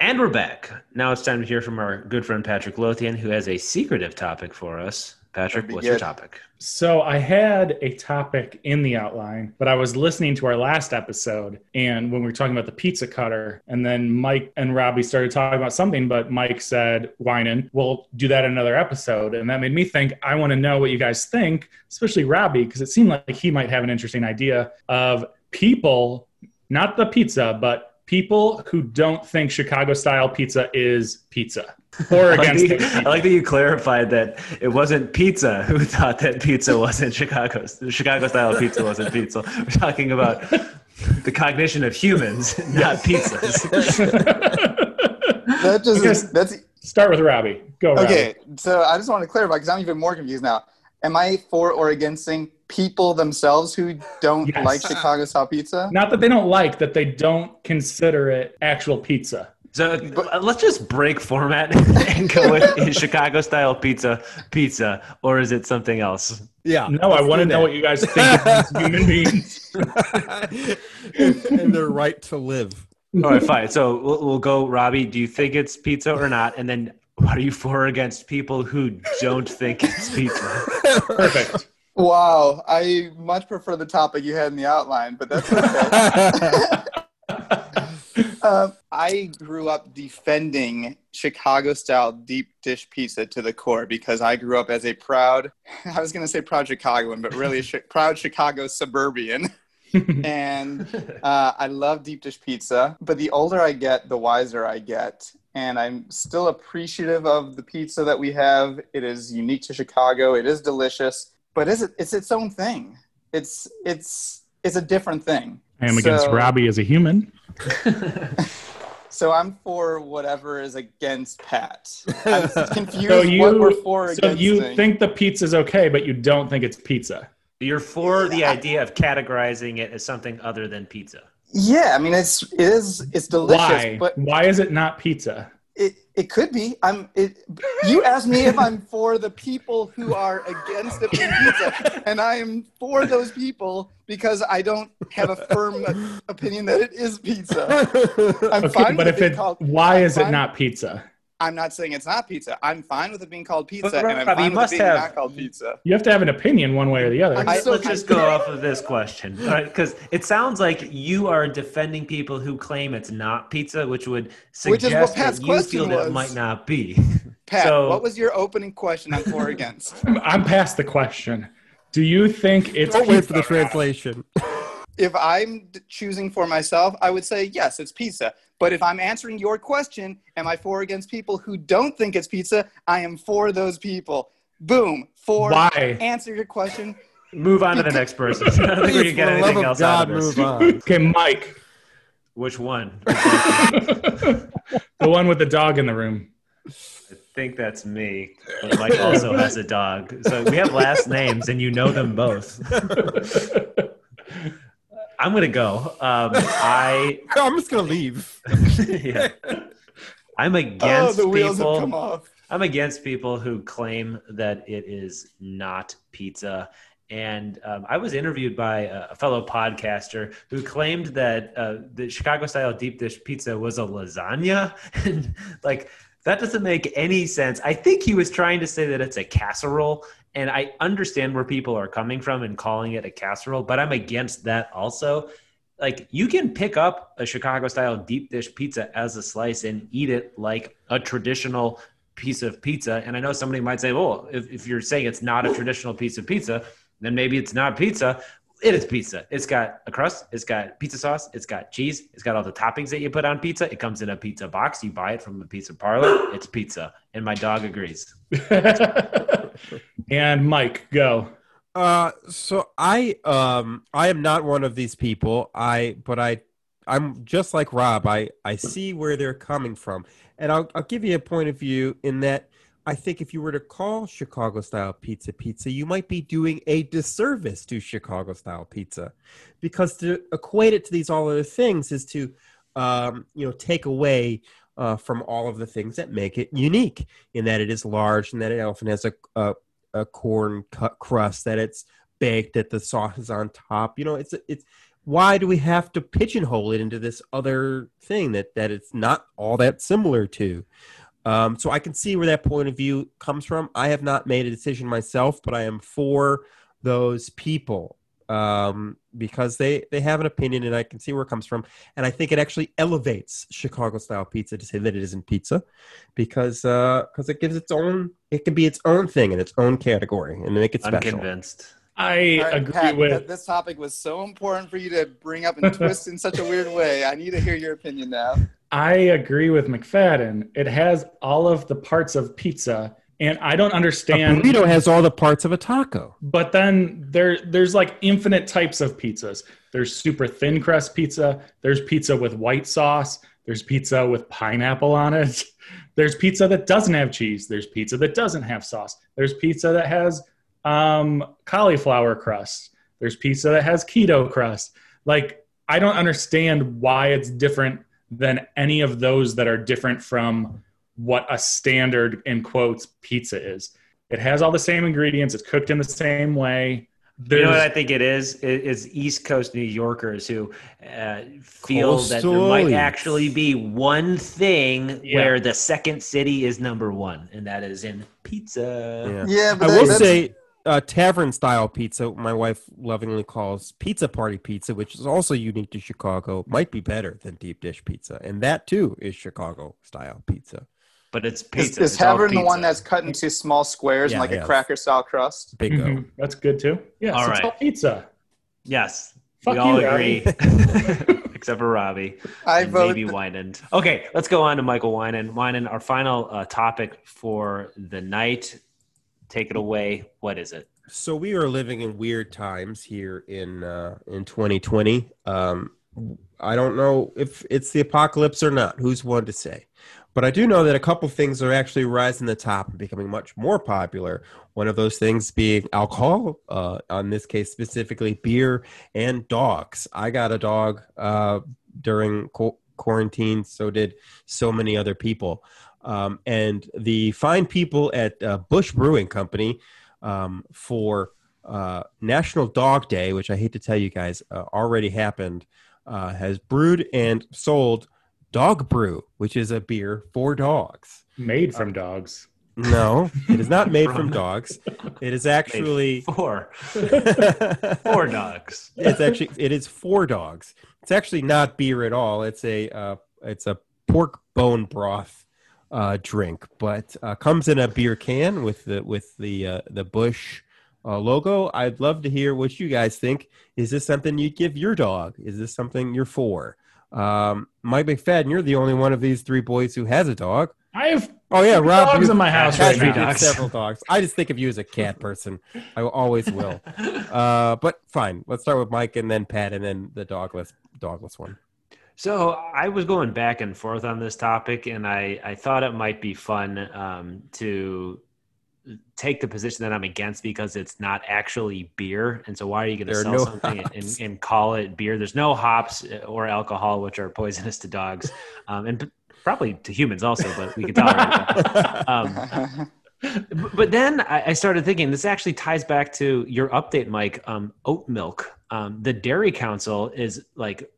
And we're back. Now it's time to hear from our good friend Patrick Lothian, who has a secretive topic for us. Patrick, That'd be what's your topic? So I had a topic in the outline, but I was listening to our last episode and when we were talking about the pizza cutter, and then Mike and Robbie started talking about something, but Mike said, Winan, we'll do that in another episode. And that made me think, I want to know what you guys think, especially Robbie, because it seemed like he might have an interesting idea of people, not the pizza, but people who don't think Chicago style pizza is pizza. Or I like, against that, it. I like that you clarified that it wasn't pizza who thought that pizza wasn't Chicago. Chicago style pizza wasn't pizza. We're talking about the cognition of humans, not pizzas. That just Okay. is, that's Start with Robbie. Go, Robbie. okay. So I just want to clarify because I'm even more confused now. Am I for or against saying people themselves who don't Yes. like Chicago style pizza? Not that they don't like, that they don't consider it actual pizza. So uh, let's just break format and go with is Chicago style pizza pizza or is it something else? Yeah. No, I want to know what you guys think of these human beings. and, and their right to live. All right, fine. So we'll, we'll go, Robbie. Do you think it's pizza or not? And then what are you for or against people who don't think it's pizza? Perfect. Wow, I much prefer the topic you had in the outline, but that's okay. Um, I grew up defending Chicago style deep dish pizza to the core because I grew up as a proud, I was going to say proud Chicagoan, but really a chi- proud Chicago suburban. and uh, I love deep dish pizza. But the older I get, the wiser I get. And I'm still appreciative of the pizza that we have. It is unique to Chicago. It is delicious, but is it, it's its own thing. It's it's it's a different thing. I am against So- Robbie as a human. So I'm for whatever is against Pat. I'm confused So you, what we're for so against. you thing. think the pizza's okay, but you don't think it's pizza. You're for the idea of categorizing it as something other than pizza. Yeah, I mean it's it is it's delicious, Why? but Why is it not pizza? It it could be. I'm. It, you asked me if I'm for the people who are against it being pizza, and I am for those people because I don't have a firm opinion that it is pizza. I'm Okay, fine but with if being it, called. why I'm is it not pizza? I'm not saying it's not pizza. I'm fine with it being called pizza, But, and I'm Robbie, you fine with must it being have- not called pizza. You have to have an opinion one way or the other. I'm I, let's just go off of this question, right? Because it sounds like you are defending people who claim it's not pizza, which would Which is what suggest Pat's that you feel question that it might not be. Pat, So- what was your opening question on for or against? I'm past the question. Do you think it's Don't wait for the pizza? translation. if I'm choosing for myself, I would say yes, it's pizza. But if I'm answering your question, am I for or against people who don't think it's pizza? I am for those people. Boom. For Why? answer your question. Move on to the next person. I don't think we Please, can get anything love of else out God, of this. move on. Okay, Mike, Which one? the one with the dog in the room. I think that's me. But Mike also has a dog. So we have last names and you know them both. I'm going to go. Um, I, I'm just gonna leave. yeah. I'm Oh, against the wheels people. have come off. I'm against people who claim that it is not pizza. And um, I was interviewed by a a fellow podcaster who claimed that uh, the Chicago style deep dish pizza was a lasagna. and like, that doesn't make any sense. I think he was trying to say that it's a casserole. And I understand where people are coming from and calling it a casserole, but I'm against that also. Like you can pick up a Chicago style deep dish pizza as a slice and eat it like a traditional piece of pizza. And I know somebody might say, well, if, if you're saying it's not a traditional piece of pizza, then maybe it's not pizza. It is pizza. It's got a crust. It's got pizza sauce. It's got cheese. It's got all the toppings that you put on pizza. It comes in a pizza box. You buy it from a pizza parlor. It's pizza. And my dog agrees. and Mike, go. Uh, so I um I am not one of these people. I but I I'm just like Rob. I I see where they're coming from, and I'll I'll give you a point of view in that I think if you were to call Chicago style pizza pizza, you might be doing a disservice to Chicago style pizza, because to equate it to these all other things is to um you know take away. Uh, from all of the things that make it unique, in that it is large and that it often has a, a a corn crust that it's baked that the sauce is on top. You know it's it's why do we have to pigeonhole it into this other thing that that it's not all that similar to? Um, so i can see where that point of view comes from. I have not made a decision myself but i am for those people um, because they they have an opinion and I can see where it comes from. And I think it actually elevates Chicago style pizza to say that it isn't pizza, because because uh, it gives its own it can be its own thing in its own category and make it special. I'm convinced. I All right, agree Pat, with. this topic was so important for you to bring up and twist in such a weird way. I need to hear your opinion now. I agree with McFadden. It has all of the parts of pizza, and I don't understand. A burrito has all the parts of a taco. But then there there's like infinite types of pizzas. There's super thin crust pizza, there's pizza with white sauce, there's pizza with pineapple on it. There's pizza that doesn't have cheese, there's pizza that doesn't have sauce. There's pizza that has um cauliflower crust. There's pizza that has keto crust. Like I don't understand why it's different than any of those that are different from what a standard in quotes pizza is. It has all the same ingredients. It's cooked in the same way. You know what I think it is? It is East Coast New Yorkers who uh, feel that there might actually be one thing Yeah. where the second city is number one, and that is in pizza. Yeah. Yeah, I but that- will that's- say uh, tavern style pizza, my wife lovingly calls pizza party pizza, which is also unique to Chicago, might be better than deep dish pizza, and that too is Chicago style pizza. But it's pizza. is It's all Tavern the one that's cut into small squares Yeah, and like yeah. a cracker style crust? Bingo. Mhm. That's good too. Yeah, All so it's all pizza. Yes, Fuck we all you, agree, except for Robbie. I and vote. maybe Winand. Okay, let's go on to Michael Winand. Winand, our final uh, topic for the night. Take it away. What is it? So we are living in weird times here in uh, in 2020. Um, I don't know if it's the apocalypse or not. Who's one to say? But I do know that a couple things are actually rising the top and becoming much more popular. One of those things being alcohol, uh, on this case specifically beer and dogs. I got a dog uh, during qu- quarantine, so did so many other people. Um, and the fine people at uh, Busch Brewing Company um, for uh, National Dog Day, which I hate to tell you guys uh, already happened, uh, has brewed and sold Dog Brew, which is a beer for dogs. Made from dogs. No, it is not made from From- dogs. It is actually Four. Four dogs. it's actually it is for dogs. It's actually not beer at all. It's a uh, it's a pork bone broth uh, drink, but uh, comes in a beer can with the with the uh, the Busch uh, logo. I'd love to hear what you guys think. Is this something you'd give your dog? Is this something you're for? Um, Mike McFadden, you're the only one of these three boys who has a dog. I have Oh yeah, three Rob, dogs you- in my house right you now. dogs. several dogs. I just think of you as a cat person. I always will. Uh, but fine. Let's start with Mike and then Pat and then the dogless dogless one. So I was going back and forth on this topic, and I, I thought it might be fun um, to take the position that I'm against because it's not actually beer. And so why are you going to sell no something and, and call it beer? There's no hops or alcohol, which are poisonous to dogs, um, and probably to humans also, but we can tolerate them. Um, but- then I, I started thinking this actually ties back to your update, Mike. Um, oat milk. Um, the Dairy Council is like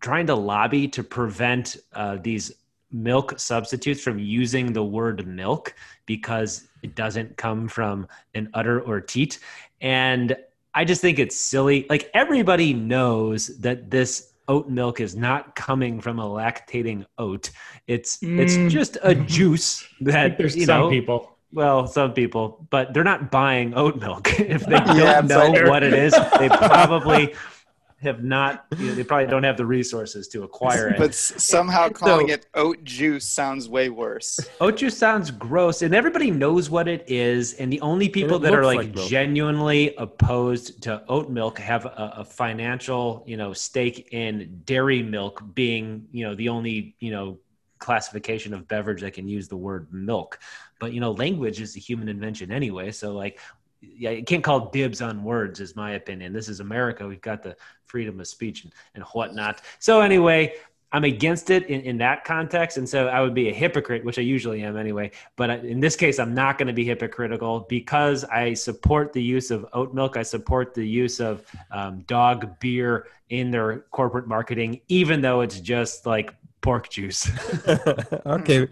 trying to lobby to prevent uh, these milk substitutes from using the word milk because it doesn't come from an udder or teat. And I just think it's silly. Like everybody knows that this oat milk is not coming from a lactating oat. It's Mm. it's just a juice that there's you some know people. well, some people, but they're not buying oat milk. if they don't Yeah, know what it is, they probably have not. You know, they probably don't have the resources to acquire it. But somehow calling So- it oat juice sounds way worse. Oat juice sounds gross, and everybody knows what it is. And the only people that are like, like genuinely opposed to oat milk have a, a financial, you know, stake in dairy milk being, you know, the only, you know, classification of beverage that can use the word milk. But you know, language is a human invention anyway. So like, yeah, you can't call dibs on words, is my opinion. This is America. We've got the freedom of speech and, and whatnot. So anyway, I'm against it in, in that context. And so I would be a hypocrite, which I usually am anyway. But I- in this case, I'm not going to be hypocritical because I support the use of oat milk. I support the use of um, dog beer in their corporate marketing, even though it's just like pork juice. okay,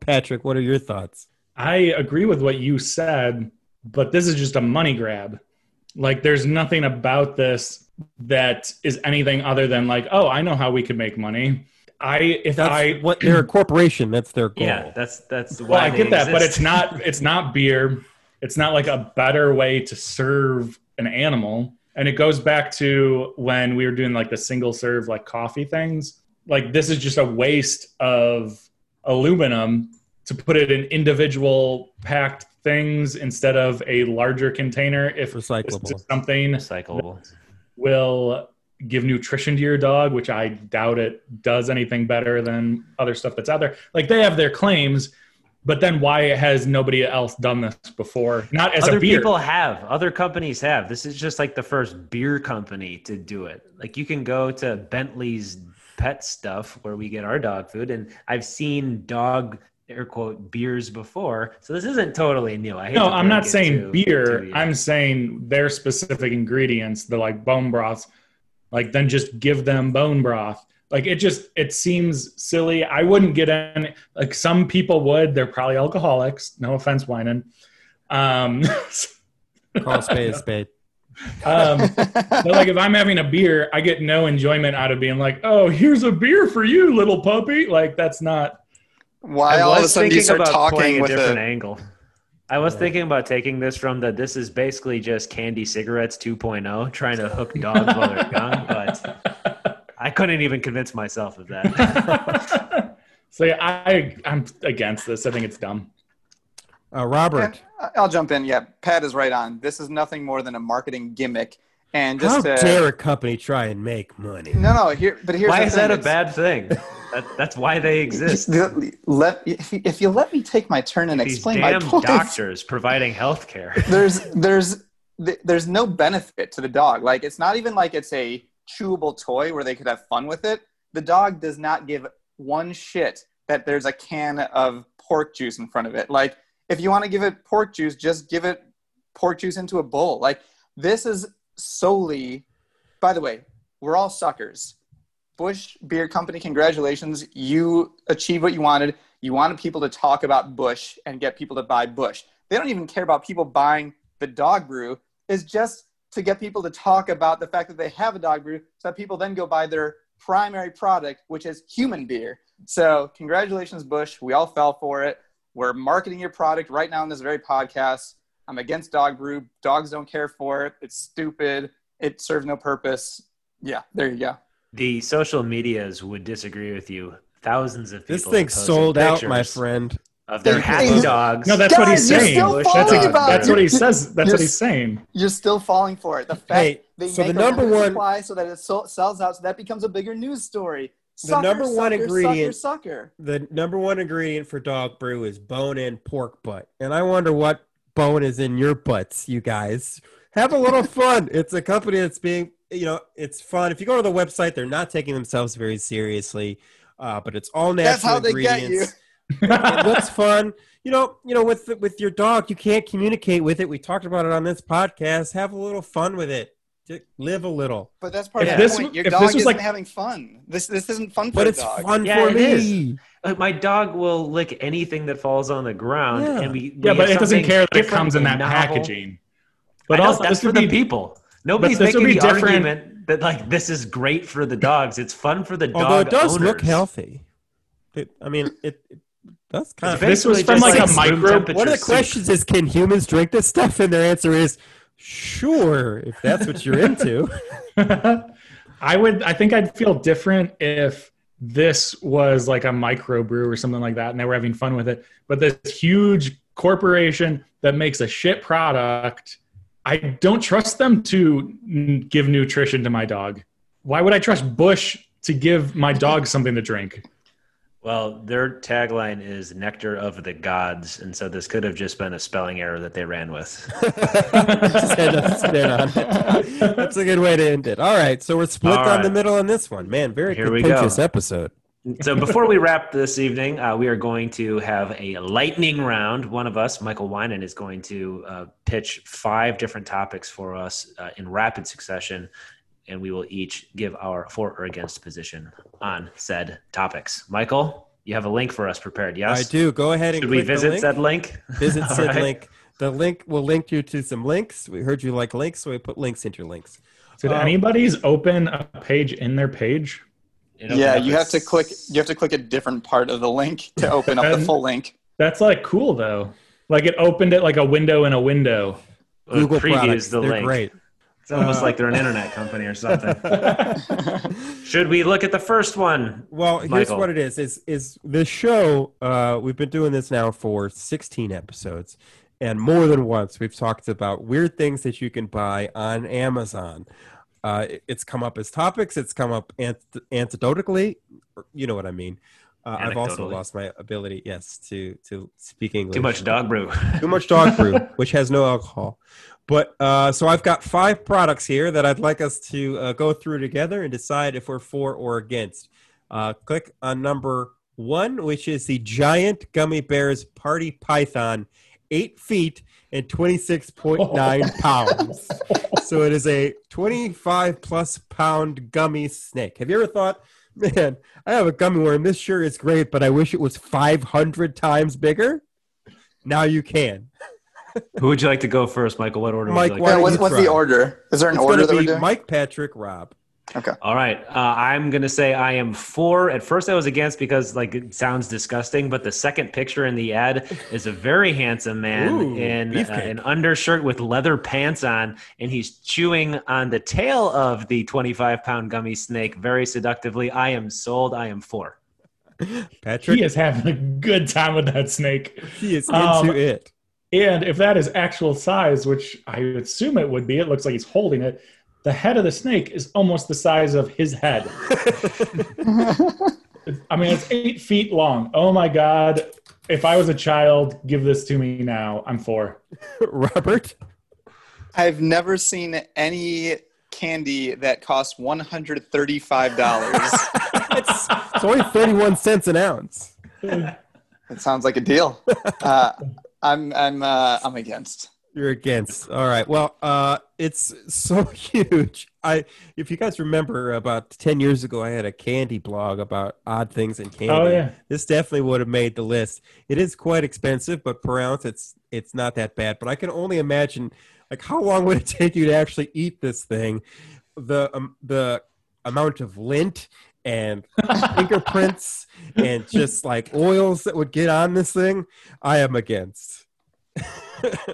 Patrick, what are your thoughts? I agree with what you said, but this is just a money grab. Like, there's nothing about this that is anything other than like, oh, I know how we could make money. I if That's I what they're a corporation. That's their goal. yeah, that's that's why well, I they get that, but it's not it's not beer. It's not like a better way to serve an animal. And it goes back to when we were doing like the single serve like coffee things. Like this is just a waste of aluminum to put it in individual packed things instead of a larger container if this Recyclable. is something recyclable. will give nutrition to your dog, which I doubt it does anything better than other stuff that's out there. Like they have their claims, but then why has nobody else done this before? Not as other a beer. people have other companies have this is just like the first beer company to do it like you can go to bentley's pet stuff where we get our dog food and i've seen dog air quote beers before so this isn't totally new i hate no, to I'm not saying to- beer. to. I'm saying their specific ingredients, the like bone broths. Like then just give them bone broth. Like it just it seems silly. I wouldn't get any like some people would. They're probably alcoholics. No offense, whining. Um, Call a spade a spade. um, but like if I'm having a beer, I get no enjoyment out of being like, "Oh, here's a beer for you, little puppy." Like that's not. Why I all of a was sudden you thinking start about playing talking a different a angle i was thinking about taking this from the this is basically just candy cigarettes 2.0 trying to hook dogs while they're young but i couldn't even convince myself of that so yeah, I I'm against this. I think it's dumb. Uh, Robert, Yeah, I'll jump in. Yeah, Pat is right on. This is nothing more than a marketing gimmick. And how just to, dare a company try and make money? no, no. Here, but here's why the is thing. that a It's- bad thing that, that's why they exist Let if you- let me take my turn and these explain my damn point. doctors providing health care there's there's there's no benefit to the dog. Like it's not even like it's a chewable toy where they could have fun with it. The dog does not give one shit that there's a can of pork juice in front of it. Like if you want to give it pork juice, just give it pork juice into a bowl. Like this is solely by the way, we're all suckers. Busch Beer Company, congratulations. You achieved what you wanted. You wanted people to talk about Busch and get people to buy Busch. They don't even care about people buying the dog brew. It's just to get people to talk about the fact that they have a dog brew so that people then go buy their primary product, which is human beer. So, congratulations, Busch. We all fell for it. We're marketing your product right now in this very podcast. I'm against dog brew. Dogs don't care for it. It's stupid. It serves no purpose. Yeah, there you go. The social medias would disagree with you thousands of people This thing sold out, my friend. of their happy dogs No, that's what he's saying. Busch That's, falling dog about that's what he says. That's You're what he's saying. You're still falling for it. The fact Hey, they so make the number one- supply so that it so- sells out, so that becomes a bigger news story. The Sucker, number one ingredient- Sucker, sucker. The number one ingredient for dog brew is bone-in pork butt, and I wonder what bone is in your butts, you guys. Have a little fun. It's a company that's being, you know, it's fun. If you go to the website, they're not taking themselves very seriously, uh, but it's all natural That's how they get ingredients. it looks fun. You know, you know, with with your dog, you can't communicate with it. We talked about it on this podcast. Have a little fun with it. Just live a little. But that's part If of the this- point. Your if dog this was isn't like- having fun. This this isn't fun for But it's dog. fun Yeah, for me. Uh, My dog will lick anything that falls on the ground, Yeah. and we, we Yeah, but it doesn't care that it comes in that novel. packaging. But But also, that's this for would the be people. Nobody's making be the different- argument that like this is great for the dogs. It's fun for the dog. Although it does look healthy. It, I mean, it, it does kind of. If this was from just like a like micro- One of the soup. questions is, can humans drink this stuff? And their answer is, sure, if that's what you're into. I would. I think I'd feel different if this was like a microbrew or something like that, and they were having fun with it. But this huge corporation that makes a shit product, I don't trust them to give nutrition to my dog. Why would I trust Busch to give my dog something to drink? Well, their tagline is "Nectar of the Gods," and so this could have just been a spelling error that they ran with. Just had to spin on it. That's a good way to end it. All right, so we're split All down the middle on this one. Man, very Here we go. contentious episode. So before we wrap this evening, uh, we are going to have a lightning round. One of us, Michael Winan, is going to uh, pitch five different topics for us uh, in rapid succession, and we will each give our for or against position on said topics. Michael, you have a link for us prepared, yes? I do. Go ahead and Should we click the visit link. said link? Visit said right. link. The link will link you to some links. We heard you like links, so we put links into your links. Did Um, anybody's open a page in their page? It'll Yeah, you have to click. You have to click a different part of the link to open up the full link. That's like cool though. Like it opened it like a window in a window. Google previews the They're link. great. It's almost Uh, like they're an internet company or something. Should we look at the first one? Well, here's what it is: is is this show? Uh, we've been doing this now for 16 episodes, and more than once we've talked about weird things that you can buy on Amazon. Uh, it- it's come up as topics. It's come up ant- anecdotally. or- You know what I mean. Uh, I've also lost my ability, yes, to to speak English. Too much dog brew. Too much dog brew, which has no alcohol. But uh, so I've got five products here that I'd like us to uh, go through together and decide if we're for or against. Uh, click on number one, which is the giant gummy bears party python, eight feet and 26.9 pounds. So it is a 25 plus pound gummy snake. Have you ever thought, man, I have a gummy worm. This sure is great, but I wish it was 500 times bigger? Now you can. Who would you like to go first, Michael? What order Mike, would you like? Yeah, don't what's, what's the order? Is there an It's order going that to we're doing? Mike, Patrick, Rob. Okay. All right. Uh, I'm going to say I am for. At first, I was against because like it sounds disgusting, but the second picture in the ad is a very handsome man Ooh, in uh, an undershirt with leather pants on, and he's chewing on the tail of the 25 pound gummy snake very seductively. I am sold. I am for. Patrick, He is having a good time with that snake. he is into Um, it. And if that is actual size, which I assume it would be, it looks like he's holding it. The head of the snake is almost the size of his head. I mean, it's eight feet long. Oh my God. If I was a child, give this to me now. I'm for. Robert, I've never seen any candy that costs one hundred thirty-five dollars. it's, it's only 31 cents an ounce. it sounds like a deal. Uh, I'm I'm uh, I'm against. You're against. All right. Well, uh, it's so huge. I, if you guys remember, about ten years ago, I had a candy blog about odd things in candy. Oh, yeah. This definitely would have made the list. It is quite expensive, but per ounce, it's it's not that bad. But I can only imagine, like, how long would it take you to actually eat this thing? The um, the amount of lint and fingerprints and just like oils that would get on this thing, I am against.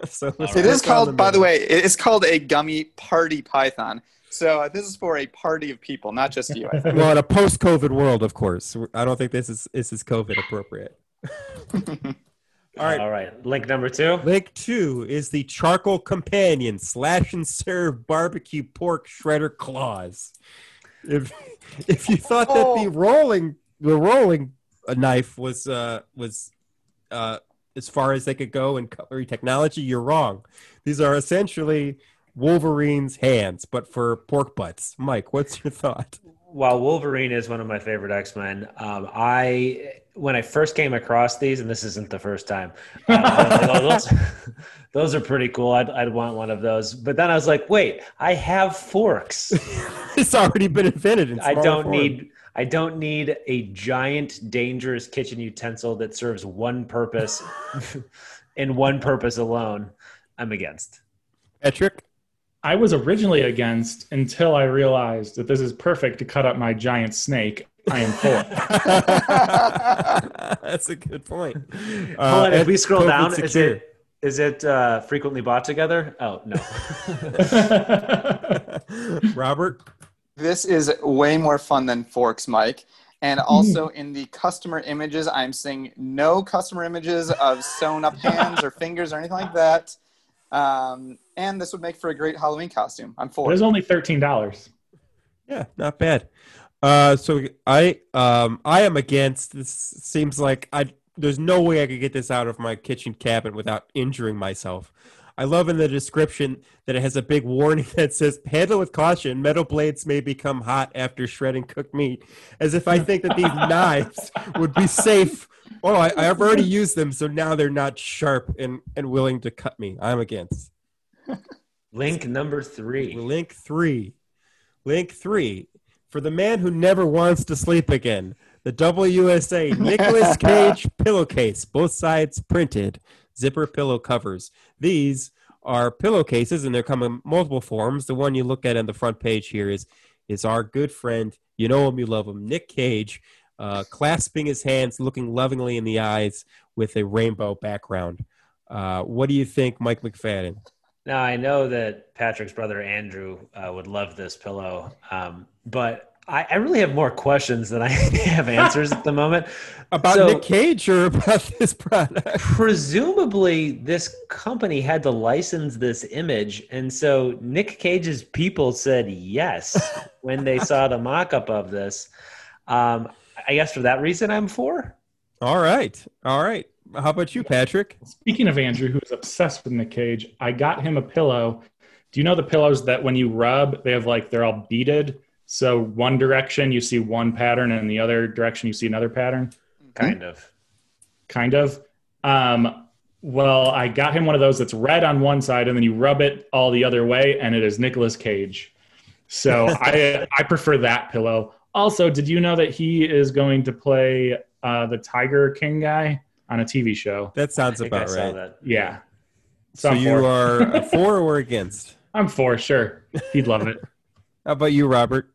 so let's It click is on called, by the way, it is called a gummy party python. So uh, this is for a party of people, not just you. Well, in a post-COVID world, of course, I don't think this is this is COVID appropriate. All right. All right. Link number two. Link two is the charcoal companion slash and serve barbecue pork shredder claws. If if you thought that the Oh. rolling the rolling uh, knife was uh was uh as far as they could go in cutlery technology, you're wrong. These are essentially Wolverine's hands, but for pork butts. Mike, what's your thought? While Wolverine is one of my favorite X Men, um, I when I first came across these, and this isn't the first time, uh, those, those are pretty cool. I'd, I'd want one of those. But then I was like, wait, I have forks. it's already been invented. In I don't form. need. I don't need a giant, dangerous kitchen utensil that serves one purpose, and one purpose alone. I'm against. Patrick. I was originally against until I realized that this is perfect to cut up my giant snake. I am for. That's a good point. Hold Uh, on, if we scroll COVID down, is it is it uh, frequently bought together? Oh no. Robert? This is way more fun than Forks, Mike. And also in the customer images, I'm seeing no customer images of sewn up hands or fingers or anything like that. Um, and this would make for a great Halloween costume. I'm for it it. is only thirteen dollars. Yeah, not bad. Uh, so I um I am against. This seems like I there's no way I could get this out of my kitchen cabinet without injuring myself. I love in the description that it has a big warning that says "Handle with caution. Metal blades may become hot after shredding cooked meat." As if I think that these knives would be safe. Oh, I, I've already used them, so now they're not sharp and, and willing to cut me. I'm against. Link number three. Link three. Link three. For the man who never wants to sleep again, the WSA Nicolas Cage pillowcase, both sides printed, zipper pillow covers. These are pillowcases and they come in multiple forms. The one you look at on the front page here is is our good friend, you know him, you love him, Nick Cage, uh, clasping his hands, looking lovingly in the eyes with a rainbow background. Uh, what do you think, Mike McFadden? Now I know that Patrick's brother Andrew uh, would love this pillow, um, but I, I really have more questions than I have answers at the moment. About So- Nick Cage or about this product? Presumably, this company had to license this image, and so Nick Cage's people said yes when they saw the mock-up of this. Um, I guess for that reason, I'm for. All right. All right. How about you, Patrick? Speaking of Andrew, who is obsessed with Nick Cage, I got him a pillow. Do you know the pillows that when you rub, they have like they're all beaded? So one direction you see one pattern, and the other direction you see another pattern. Kind of. kind of. Um, well, I got him one of those that's red on one side, and then you rub it all the other way, and it is Nicolas Cage. So I I prefer that pillow. Also, did you know that he is going to play uh, the Tiger King guy on a TV show? That sounds I think I about saw right. that. Yeah. So I'm you are a for or against? I'm for sure. He'd love it. How about you, Robert?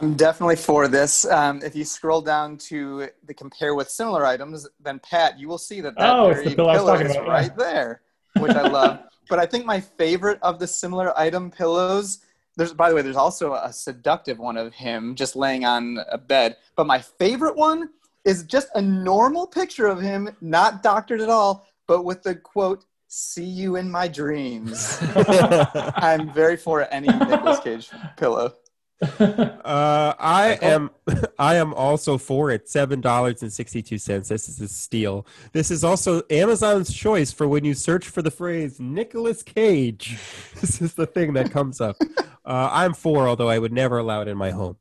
I'm definitely for this. Um, if you scroll down to the compare with similar items, then Pat, you will see that that Oh, very pillow pillow is about, yeah. right there, which I love. but I think my favorite of the similar item pillows. There's, by the way, there's also a seductive one of him just laying on a bed. But my favorite one is just a normal picture of him, not doctored at all, but with the quote, "See you in my dreams." I'm very for any Nicolas Cage pillow. Uh, I am. I am also for it. Seven dollars and sixty-two cents. This is a steal. This is also Amazon's choice for when you search for the phrase Nicolas Cage. This is the thing that comes up. Uh, I'm for, although I would never allow it in my home.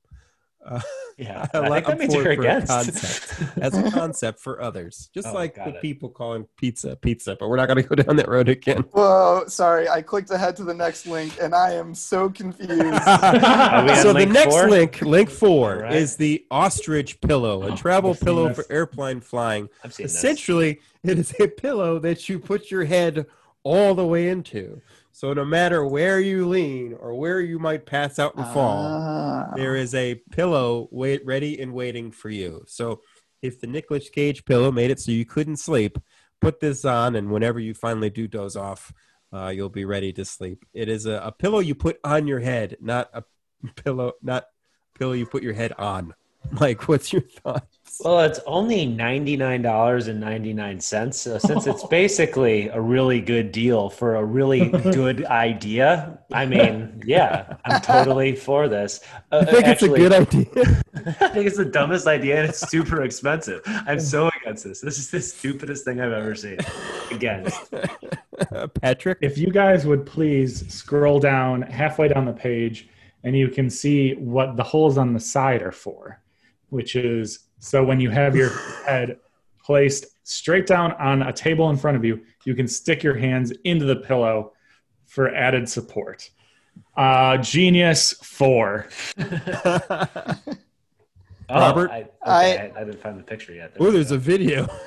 Uh, Yeah, I I, like- think that I'm means you're a against. concept. as a concept for others, just Oh, like the it. people calling pizza pizza. But we're not going to go down that road again. Whoa, sorry. I clicked ahead to the next link and I am so confused. Are we on so the next four? link, link four, All right. is the ostrich pillow, a travel I've pillow this. for airplane flying. I've seen this. Essentially, it is a pillow that you put your head all the way into. So no matter where you lean or where you might pass out and fall, Ah. there is a pillow wait ready and waiting for you. So if the Nicolas Cage pillow made it so you couldn't sleep, put this on, and whenever you finally do doze off, uh, you'll be ready to sleep. It is a, a pillow you put on your head, not a pillow, not pillow you put your head on. Mike, what's your thoughts? Well, it's only ninety nine dollars and ninety nine cents. So since it's basically a really good deal for a really good idea, I mean, yeah, I'm totally for this. Uh, I think actually, it's a good idea. I think it's the dumbest idea and it's super expensive. I'm so against this. This is the stupidest thing I've ever seen. Against. Patrick, If you guys would please scroll down halfway down the page and you can see what the holes on the side are for, which is so when you have your head placed straight down on a table in front of you. You can stick your hands into the pillow for added support. Uh, Genius four. Oh, Robert? I, okay, I- I, I didn't find the picture yet. oh, there's a video.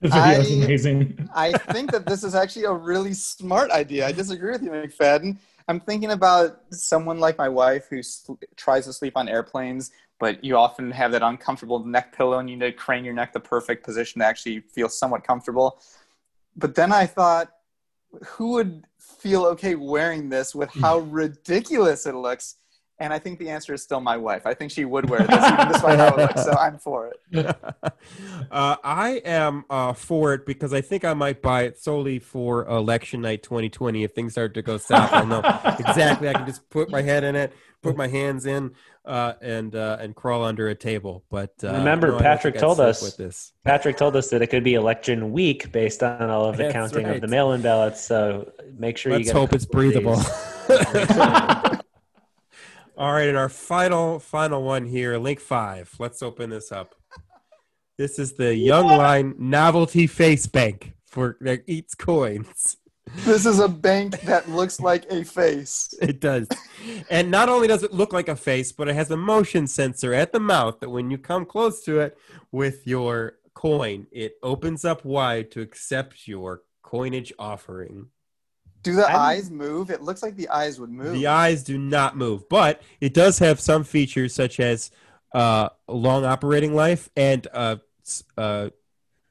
The video is I- amazing. I think that this is actually a really smart idea. I disagree with you, McFadden. I'm thinking about someone like my wife who sl- tries to sleep on airplanes, but you often have that uncomfortable neck pillow and you need to crane your neck the perfect position to actually feel somewhat comfortable. But then I thought, who would feel okay wearing this with how ridiculous it looks? And I think the answer is still my wife. I think she would wear this, even despite how it looks. So I'm for it. uh, I am uh, for it because I think I might buy it solely for election night 2020. If things start to go south, I'll know exactly. I can just put my head in it, put my hands in, uh, and uh, and crawl under a table. But uh, Remember, no, Patrick told us- with this. Patrick told us that it could be election week based on all of the That's counting right. of the mail-in ballots. So make sure you Let's get. hope it's breathable. All right, and our final final one here, link five. Let's open this up. This is the Young Line Novelty Face Bank for that eats coins. This is a bank that looks like a face. It does. And not only does it look like a face, but it has a motion sensor at the mouth that when you come close to it with your coin, it opens up wide to accept your coinage offering. Do the I'm- eyes move? It looks like the eyes would move. The eyes do not move, but it does have some features such as uh, long operating life and uh, uh,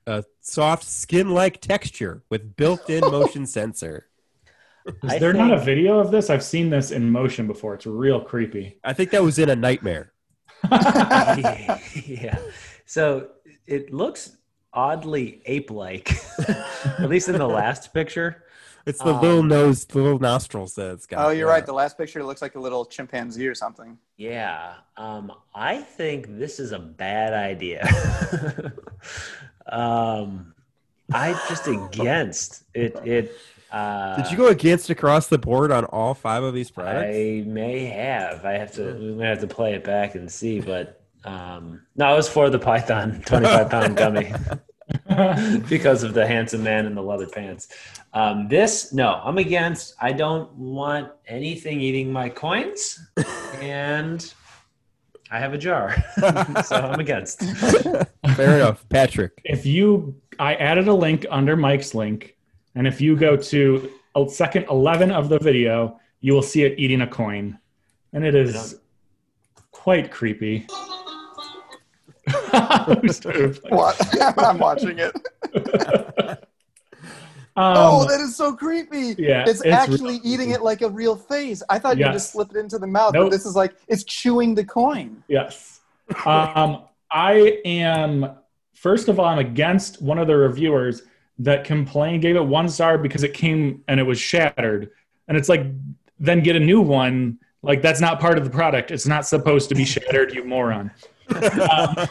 a soft skin-like texture with built-in motion sensor. Is I there not a video of this? I've seen this in motion before. It's real creepy. I think that was in a nightmare. yeah. So it looks oddly ape-like, at least in the last picture. It's the Um, little nose, the little nostrils that it's got. oh, you're Yeah. right. The last picture looks like a little chimpanzee or something. Yeah. Um, I think this is a bad idea. Um, I just against it. It. Uh, Did you go against across the board on all five of these products? I may have. I have to. We may have to play it back and see. But um, no, I was for the Python 25 pound gummy because of the handsome man in the leather pants. Um, this, no, I'm against. I don't want anything eating my coins, and I have a jar, so I'm against. Fair enough, Patrick. if you i added a link under mike's link and if you go to a second 11 of the video you will see it eating a coin and it is quite creepy What? I'm watching it. Um, oh, that is so creepy. yeah, It's, it's actually eating it like a real face. I thought you just slip it into the mouth, Nope. but this is like it's chewing the coin. Yes. Um, I am, first of all, I'm against one of the reviewers that complained, gave it one star because it came and it was shattered. And it's like, then get a new one. Like, that's not part of the product. It's not supposed to be shattered, you moron. Um,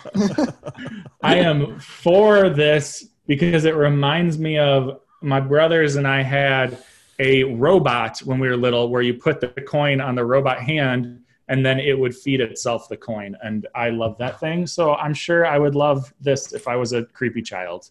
I am for this because it reminds me of my brothers and I had a robot when we were little where you put the coin on the robot hand and then it would feed itself the coin. And I love that thing. So I'm sure I would love this if I was a creepy child.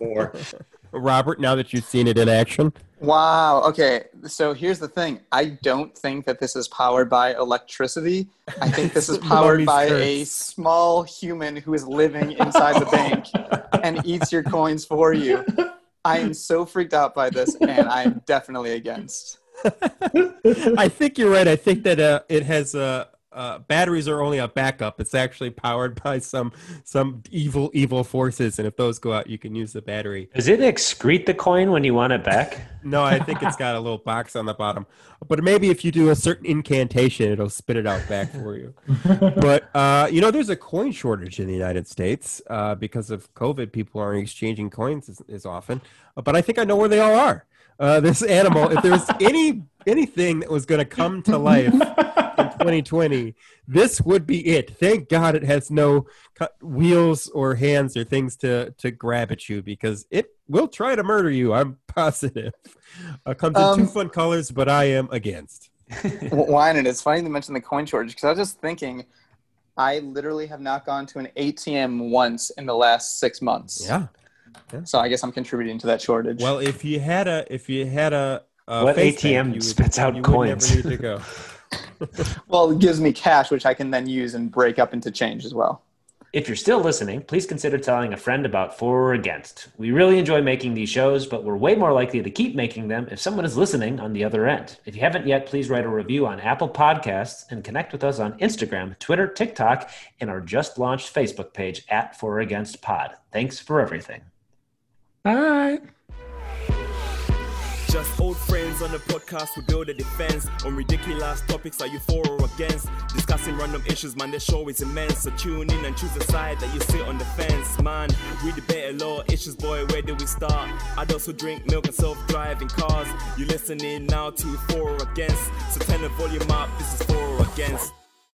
Or Robert, now that you've seen it in action, Wow. Okay. So here's the thing. I don't think that this is powered by electricity. I think this is powered Mummy's by a small human who is living inside the bank and eats your coins for you. I am so freaked out by this, and I'm definitely against. I think you're right. I think that uh, it has uh, uh, batteries are only a backup. It's actually powered by some some evil evil forces, and if those go out, you can use the battery. Does it excrete the coin when you want it back? No, I think it's got a little box on the bottom. But maybe if you do a certain incantation, it'll spit it out back for you. but uh, you know, there's a coin shortage in the United States uh, because of COVID. People aren't exchanging coins as, as often. But I think I know where they all are. Uh, this animal, if there's any anything that was going to come to life in 2020, this would be it. Thank God it has no wheels or hands or things to to grab at you because it will try to murder you. I'm positive. Uh, comes in two Um, fun colors, but I am against. W- Wine, and it's funny to mention the coin shortage because I was just thinking I literally have not gone to an ATM once in the last six months. Yeah. So I guess I'm contributing to that shortage. Well, if you had a if you had a, a What face ATM bank, you would- spits out you coins? Would never need to go. well, it gives me cash, which I can then use and break up into change as well. If you're still listening, please consider telling a friend about For or Against. We really enjoy making these shows, but we're way more likely to keep making them if someone is listening on the other end. If you haven't yet, please write a review on Apple Podcasts and connect with us on Instagram, Twitter, TikTok, and our just launched Facebook page at For or Against Pod. Thanks for everything. Bye. Just old friends on the podcast, we build a defense on ridiculous topics. Are you for or against? Discussing random issues, man. The show is immense. So tune in and choose a side that you sit on the fence, man. We debate a lot issues, boy. Where do we start? Adults who drink milk and self-driving cars. You listening now to for or against? So turn the volume up. This is for or against.